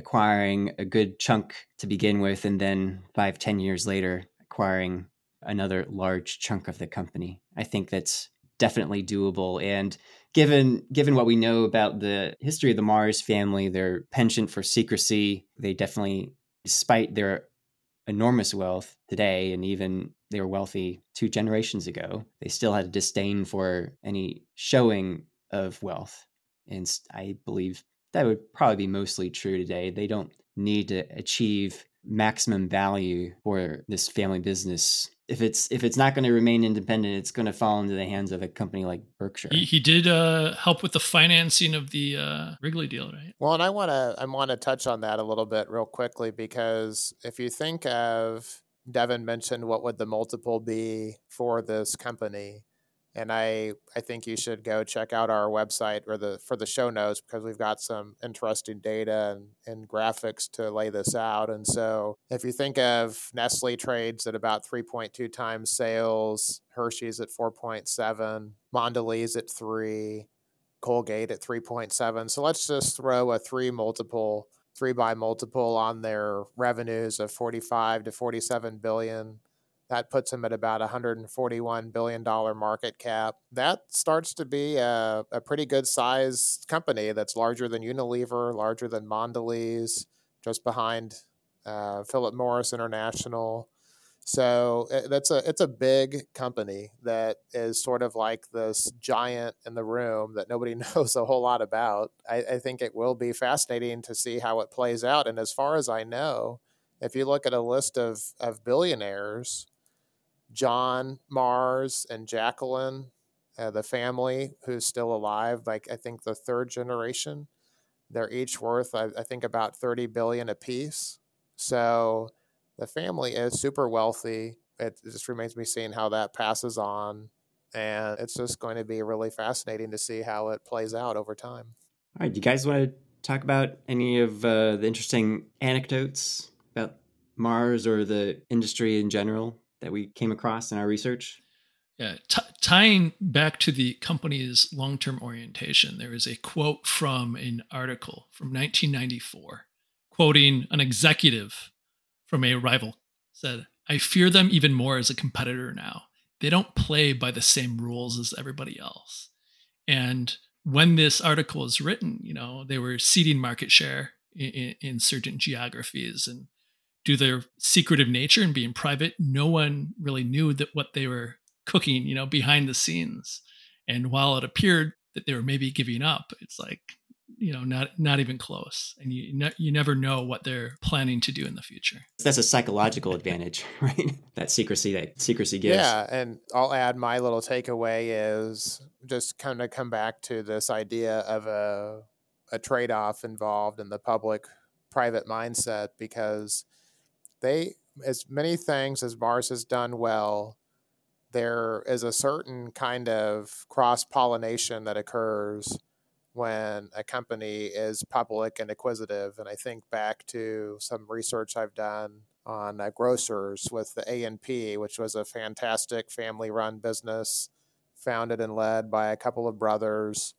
acquiring a good chunk to begin with, and then five, ten years later, acquiring another large chunk of the company. I think that's definitely doable. And given given what we know about the history of the Mars family, their penchant for secrecy, they definitely, despite their enormous wealth today, and even they were wealthy two generations ago, they still had a disdain for any showing of wealth. And I believe that would probably be mostly true today. They don't need to achieve maximum value for this family business if it's if it's not going to remain independent, it's going to fall into the hands of a company like Berkshire. He, he did uh, help with the financing of the uh, Wrigley deal, right? Well, and I want to I want to touch on that a little bit real quickly because if you think of Devin mentioned what would the multiple be for this company, and I I think you should go check out our website or the for the show notes because we've got some interesting data and, and graphics to lay this out. And so if you think of Nestle trades at about 3.2 times sales, Hershey's at 4.7, Mondelez at 3, Colgate at 3.7. So let's just throw a 3 multiple, 3 by multiple on their revenues of 45 to 47 billion that puts him at about 141 billion dollar market cap. That starts to be a, a pretty good size company that's larger than Unilever, larger than Mondelez, just behind uh, Philip Morris International. So eh, that's a it's a big company that is sort of like this giant in the room that nobody knows a whole lot about. I, I think it will be fascinating to see how it plays out. And as far as I know, if you look at a list of, of billionaires, John Mars and Jacqueline, uh, the family who's still alive, like I think the third generation, they're each worth I, I think about 30 billion apiece. So the family is super wealthy. It, just remains me seeing how that passes on. And it's just going to be really fascinating to see how it plays out over time. All right. Do you guys want to talk about any of uh, the interesting anecdotes about Mars or the industry in general? That we came across in our research? Yeah, t- tying back to the company's long term orientation, there is a quote from an article from 1994, quoting an executive from a rival said, I fear them even more as a competitor now. They don't play by the same rules as everybody else. And when this article was written, you know, they were ceding market share in, in certain geographies and due to their secretive nature and being private, no one really knew that what they were cooking, you know, behind the scenes. And while it appeared that they were maybe giving up, it's like, you know, not not even close. And you ne- you never know what they're planning to do in the future. That's a psychological advantage, right? that secrecy that secrecy gives. Yeah, and I'll add my little takeaway is just kind of come back to this idea of a a trade-off involved in the public private mindset because they as many things as Mars has done well, there is a certain kind of cross pollination that occurs when a company is public and acquisitive. And I think back to some research I've done on uh, grocers with the A&P, which was a fantastic family run business founded and led by a couple of brothers.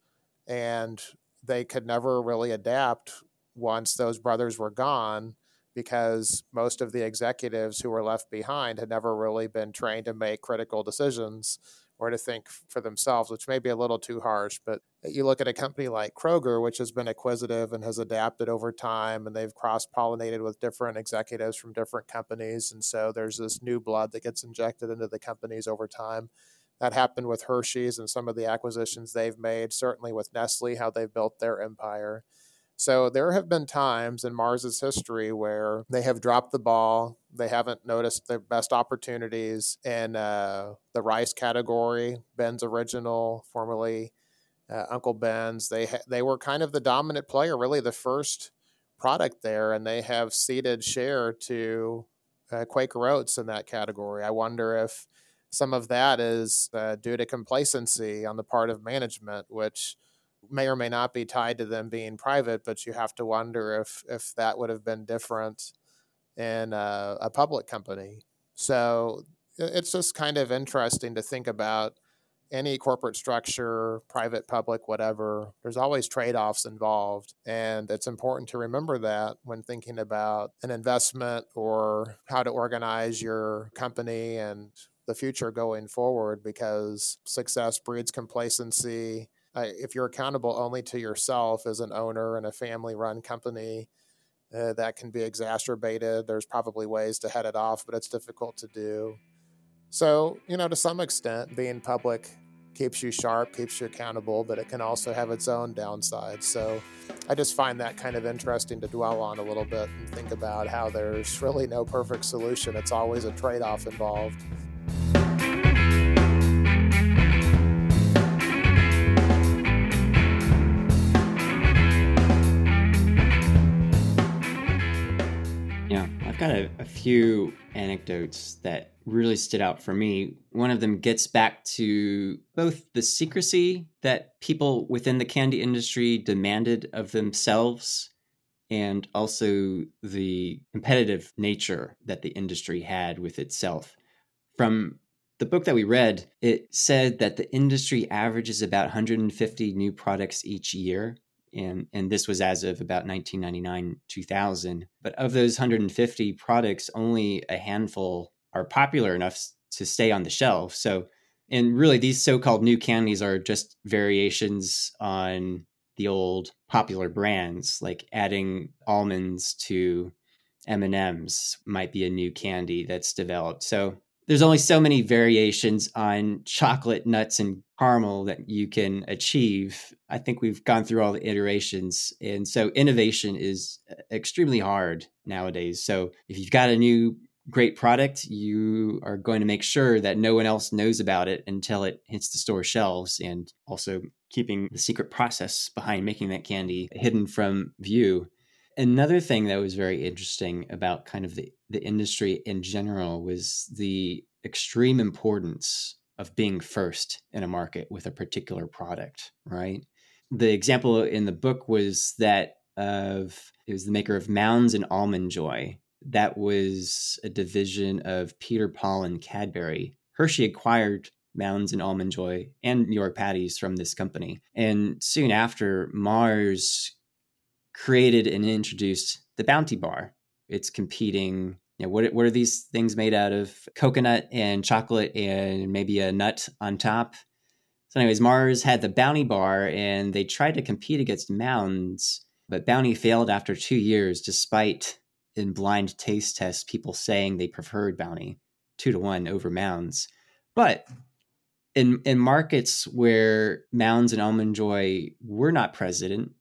And they could never really adapt once those brothers were gone because most of the executives who were left behind had never really been trained to make critical decisions or to think for themselves, which may be a little too harsh. But you look at a company like Kroger, which has been acquisitive and has adapted over time, and they've cross pollinated with different executives from different companies. And so there's this new blood that gets injected into the companies over time. That happened with Hershey's and some of the acquisitions they've made, certainly with Nestle, how they've built their empire. So there have been times in Mars's history where they have dropped the ball. They haven't noticed the best opportunities in uh, the rice category. Ben's Original, formerly uh, Uncle Ben's, they ha- they were kind of the dominant player, really the first product there, and they have ceded share to uh, Quaker Oats in that category. I wonder if some of that is uh, due to complacency on the part of management, which may or may not be tied to them being private, but you have to wonder if if that would have been different in a, a public company. So it's just kind of interesting to think about any corporate structure, private, public, whatever, there's always trade offs involved. And it's important to remember that when thinking about an investment or how to organize your company and the future going forward because success breeds complacency uh, if you're accountable only to yourself as an owner in a family run company, uh, that can be exacerbated. There's probably ways to head it off, but it's difficult to do. So, you know, to some extent, being public keeps you sharp, keeps you accountable, but it can also have its own downsides. So, I just find that kind of interesting to dwell on a little bit and think about how there's really no perfect solution. It's always a trade off involved. A, few anecdotes that really stood out for me. One of them gets back to both the secrecy that people within the candy industry demanded of themselves and also the competitive nature that the industry had with itself. From the book that we read, it said that the industry averages about 150 new products each year and and this was as of about 1999 2000 but of those 150 products only a handful are popular enough to stay on the shelf. So and really these so-called new candies are just variations on the old popular brands like adding almonds to m&ms might be a new candy that's developed. So there's only so many variations on chocolate, nuts, and caramel that you can achieve. I think we've gone through all the iterations. And so innovation is uh, extremely hard nowadays. So if you've got a new great product, you are going to make sure that no one else knows about it until it hits the store shelves and also keeping the secret process behind making that candy hidden from view. Another thing that was very interesting about kind of the, the industry in general was the extreme importance of being first in a market with a particular product, right? The example in the book was that of it was the maker of Mounds and Almond Joy. That was a division of Peter Paul and Cadbury. Hershey acquired Mounds and Almond Joy and New York patties from this company. And soon after, Mars created and introduced the Bounty Bar. It's competing. You know, what, what are these things made out of? Coconut and chocolate and maybe a nut on top. So, anyways, Mars had the Bounty Bar and they tried to compete against Mounds, but Bounty failed after two years, despite in blind taste tests people saying they preferred Bounty two to one over Mounds. But in in markets where Mounds and Almond Joy were not present,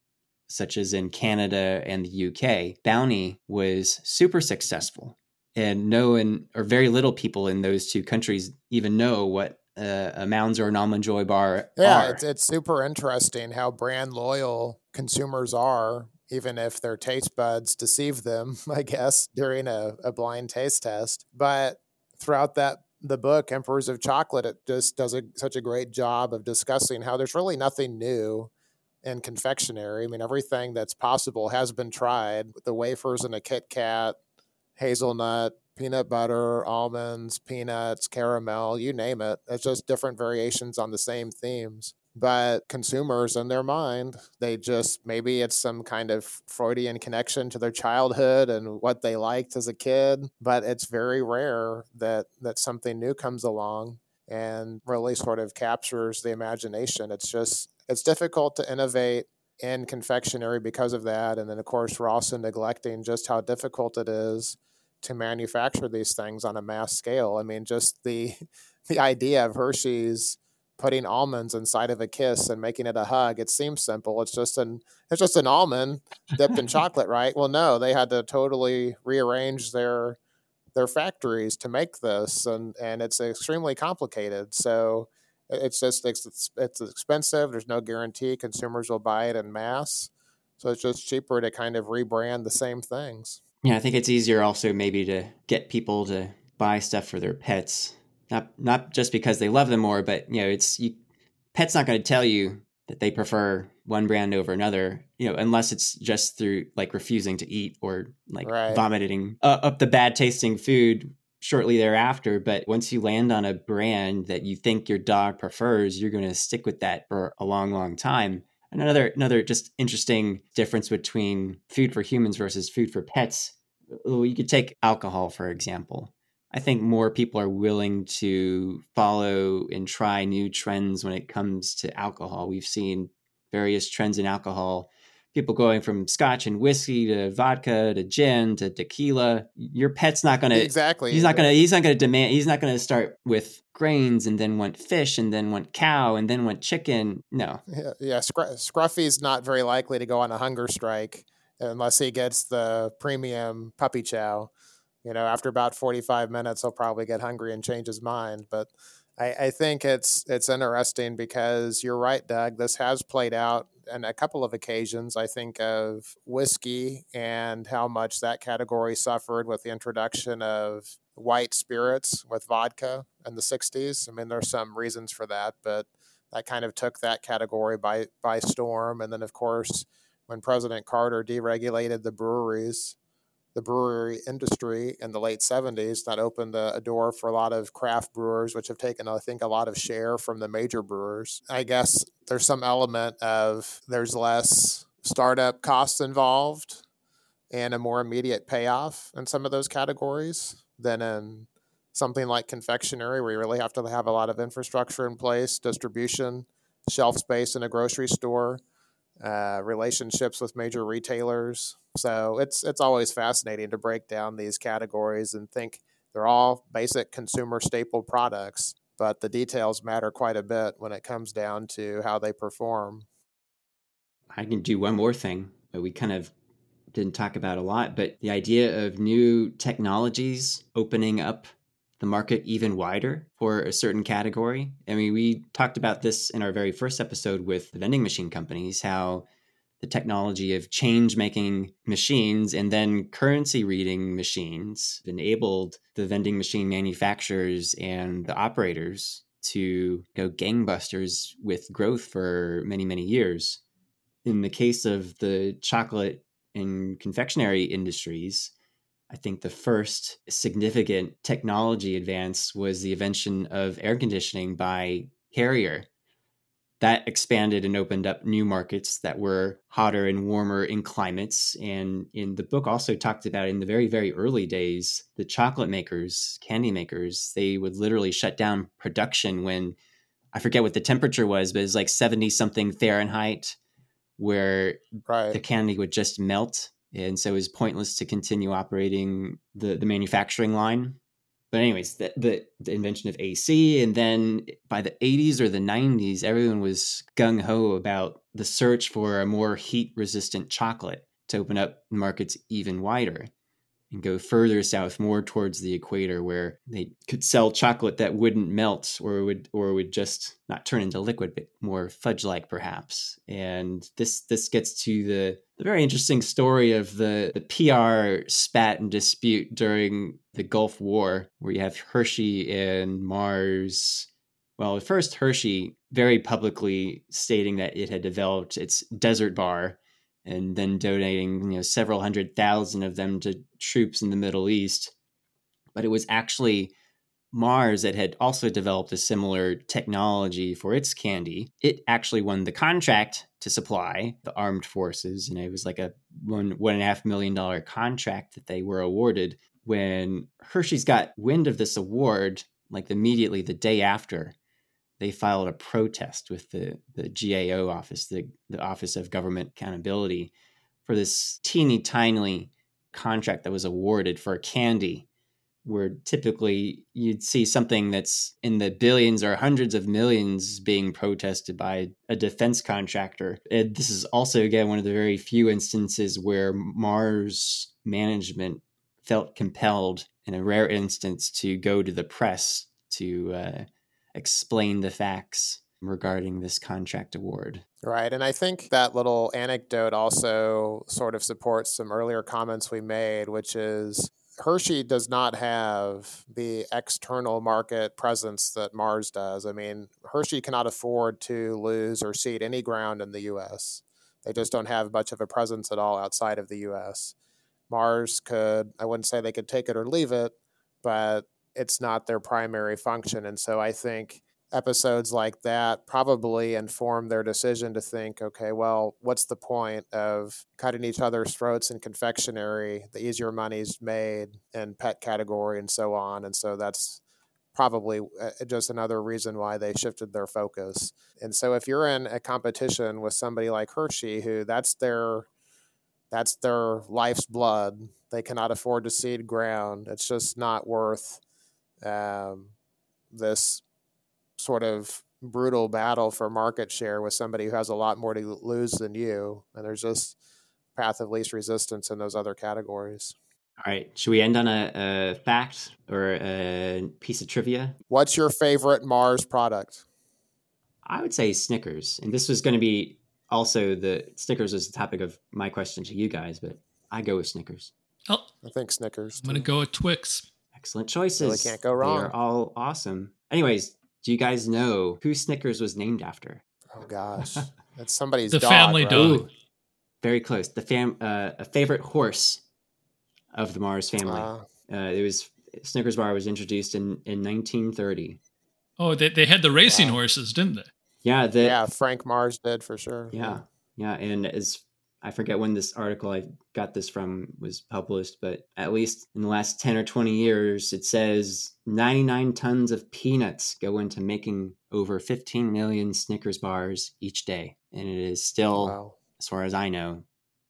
such as in Canada and the UK, Bounty was super successful. And no one or very little people in those two countries even know what uh, a Mounds or an Almond Joy bar yeah, are. It's, it's super interesting how brand loyal consumers are, even if their taste buds deceive them, I guess, during a, a blind taste test. But throughout that the book emperors of chocolate it just does a, such a great job of discussing how there's really nothing new in confectionery. I mean everything that's possible has been tried the wafers in a kit kat hazelnut peanut butter almonds peanuts caramel you name it. It's just different variations on the same themes. But consumers in their mind they just maybe it's some kind of freudian connection to their childhood and what they liked as a kid but it's very rare that that something new comes along and really sort of captures the imagination. It's just it's difficult to innovate in confectionery because of that and then of course we're also neglecting just how difficult it is to manufacture these things on a mass scale i mean just the the idea of hershey's putting almonds inside of a kiss and making it a hug. It seems simple. It's just an it's just an almond dipped in chocolate, right? Well, no, they had to totally rearrange their their factories to make this, and and it's extremely complicated. So it's just it's it's expensive. There's no guarantee consumers will buy it in mass. So it's just cheaper to kind of rebrand the same things. Yeah, I think it's easier also maybe to get people to buy stuff for their pets not not just because they love them more, but you know, it's you, pet's not going to tell you that they prefer one brand over another, you know, unless it's just through like refusing to eat or like right. vomiting uh, up the bad tasting food shortly thereafter. But once you land on a brand that you think your dog prefers, you're going to stick with that for a long, long time. Another another just interesting difference between food for humans versus food for pets. You could take alcohol for example. I think more people are willing to follow and try new trends when it comes to alcohol. We've seen various trends in alcohol, people going from scotch and whiskey to vodka to gin to tequila. Your pet's not going to Exactly. He's not going to he's not going to demand he's not going to start with grains and then want fish and then want cow and then want chicken. No. Yeah, yeah. Scruffy's not very likely to go on a hunger strike unless he gets the premium puppy chow you know, after about 45 minutes, he'll probably get hungry and change his mind. But I, I, think it's it's interesting because you're right, Doug. This has played out on a couple of occasions. I think of whiskey and how much that category suffered with the introduction of white spirits with vodka in the 60s. I mean, there's some reasons for that, but that kind of took that category by by storm. And then, of course, when President Carter deregulated the breweries the brewery industry in the late 70s that opened a, a, door for a lot of craft brewers which have taken i think a lot of share from the major brewers. I guess there's some element of there's less startup costs involved and a more immediate payoff in some of those categories than in something like confectionery where you really have to have a lot of infrastructure in place distribution shelf space in a grocery store uh, relationships with major retailers. So it's it's always fascinating to break down these categories and think they're all basic consumer staple products, but the details matter quite a bit when it comes down to how they perform. I can do one more thing that we kind of didn't talk about a lot, but the idea of new technologies opening up the market even wider for a certain category. I mean, we talked about this in our very first episode with the vending machine companies, how the technology of change making machines and then currency reading machines enabled the vending machine manufacturers and the operators to go gangbusters with growth for many, many years. In the case of the chocolate and confectionery industries, I think the first significant technology advance was the invention of air conditioning by Carrier. That expanded and opened up new markets that were hotter and warmer in climates. And in the book, also talked about in the very, very early days, the chocolate makers, candy makers, they would literally shut down production when I forget what the temperature was, but it was like 70 something Fahrenheit, where right. the candy would just melt and so it was pointless to continue operating the the manufacturing line. But anyways, the, the, the invention of AC, and then by the 80s or the 90s, everyone was gung ho about the search for a more heat resistant chocolate to open up markets even wider and go further south, more towards the equator, where they could sell chocolate that wouldn't melt or would or would just not turn into liquid, but more fudge-like perhaps. And this this gets to the the very interesting story of the the PR spat and dispute during the Gulf War, where you have Hershey and Mars. Well, at first Hershey very publicly stating that it had developed its desert bar and then donating you know several hundred thousand of them to troops in the Middle East. But it was actually Mars that had also developed a similar technology for its candy. It actually won the contract to supply the armed forces, and it was like a one one and a half million dollar contract that they were awarded. When Hershey's got wind of this award, like immediately the day after, they filed a protest with the, the GAO office, the, the Office of Government Accountability, for this teeny tiny contract that was awarded for candy, where typically you'd see something that's in the billions or hundreds of millions being protested by a defense contractor. And this is also, again, one of the very few instances where Mars management felt compelled, in a rare instance, to go to the press to. Uh, explain the facts regarding this contract award. Right. And I think that little anecdote also sort of supports some earlier comments we made, which is Hershey does not have the external market presence that Mars does. I mean, Hershey cannot afford to lose or cede any ground in the US. They just don't have much of a presence at all outside of the US. Mars could, I wouldn't say they could take it or leave it, but it's not their primary function. And so I think episodes like that probably inform their decision to think, okay, well, what's the point of cutting each other's throats in confectionery? The easier money's made in pet category and so on. And so that's probably uh, just another reason why they shifted their focus. And so if you're in a competition with somebody like Hershey, who that's their that's their life's blood, they cannot afford to cede ground. It's just not worth um, this sort of brutal battle for market share with somebody who has a lot more to lose than you. And there's just path of least resistance in those other categories. All right. Should we end on a, a fact or a piece of trivia? What's your favorite Mars product? I would say Snickers. And this was going to be also the Snickers was the topic of my question to you guys, but I go with Snickers. Oh, I think Snickers. I'm going to go with Twix. Excellent choices. Really can't go wrong. They're all awesome. Anyways, do you guys know who Snickers was named after? Oh gosh, that's somebody's the dog, family right? dog. Ooh, very close. The fam, uh, a favorite horse of the Mars family. Uh, Uh, it was Snickers bar was introduced in in 1930. Oh, they, they had the racing Wow. horses, didn't they? Yeah, the yeah, Frank Mars did for sure. yeah, yeah, and as I forget when this article I got this from was published, but at least in the last 10 or 20 years, it says 99 tons of peanuts go into making over 15 million Snickers bars each day. And it is still, Wow. as far as I know,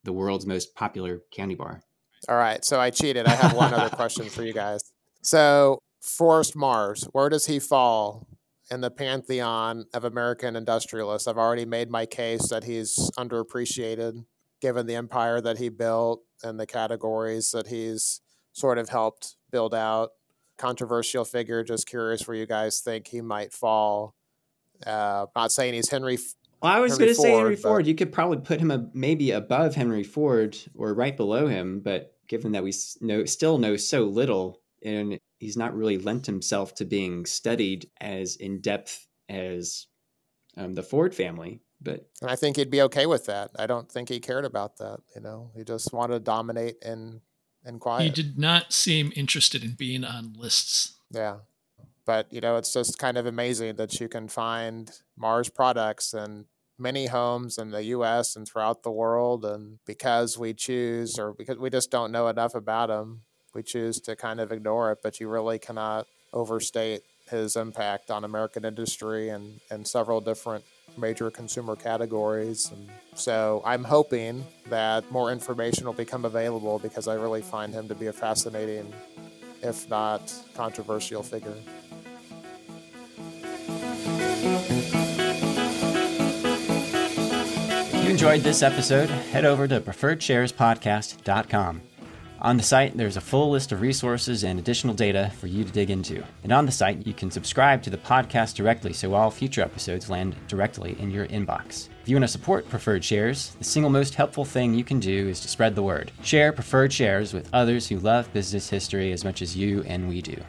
the world's most popular candy bar. All right, so I cheated. I have one other question for you guys. So, Forrest Mars, where does he fall in the pantheon of American industrialists? I've already made my case that he's underappreciated given the empire that he built and the categories that he's sort of helped build out. Controversial figure, just curious where you guys think he might fall. Uh, not saying he's Henry Well, I was going to say Henry Ford, but- Ford. You could probably put him a, maybe above Henry Ford or right below him, but given that we know still know so little, and he's not really lent himself to being studied as in depth as um, the Ford family. But And I think he'd be okay with that. I don't think he cared about that. You know, he just wanted to dominate in and quiet. He did not seem interested in being on lists. Yeah. But, you know, it's just kind of amazing that you can find Mars products in many homes in the US and throughout the world. And because we choose, or because we just don't know enough about them, we choose to kind of ignore it. But you really cannot overstate his impact on American industry and, and several different major consumer categories. And so I'm hoping that more information will become available because I really find him to be a fascinating, if not controversial figure. If you enjoyed this episode, head over to preferredsharespodcast.com. On the site, there's a full list of resources and additional data for you to dig into. And on the site, you can subscribe to the podcast directly so all future episodes land directly in your inbox. If you want to support Preferred Shares, the single most helpful thing you can do is to spread the word. Share Preferred Shares with others who love business history as much as you and we do.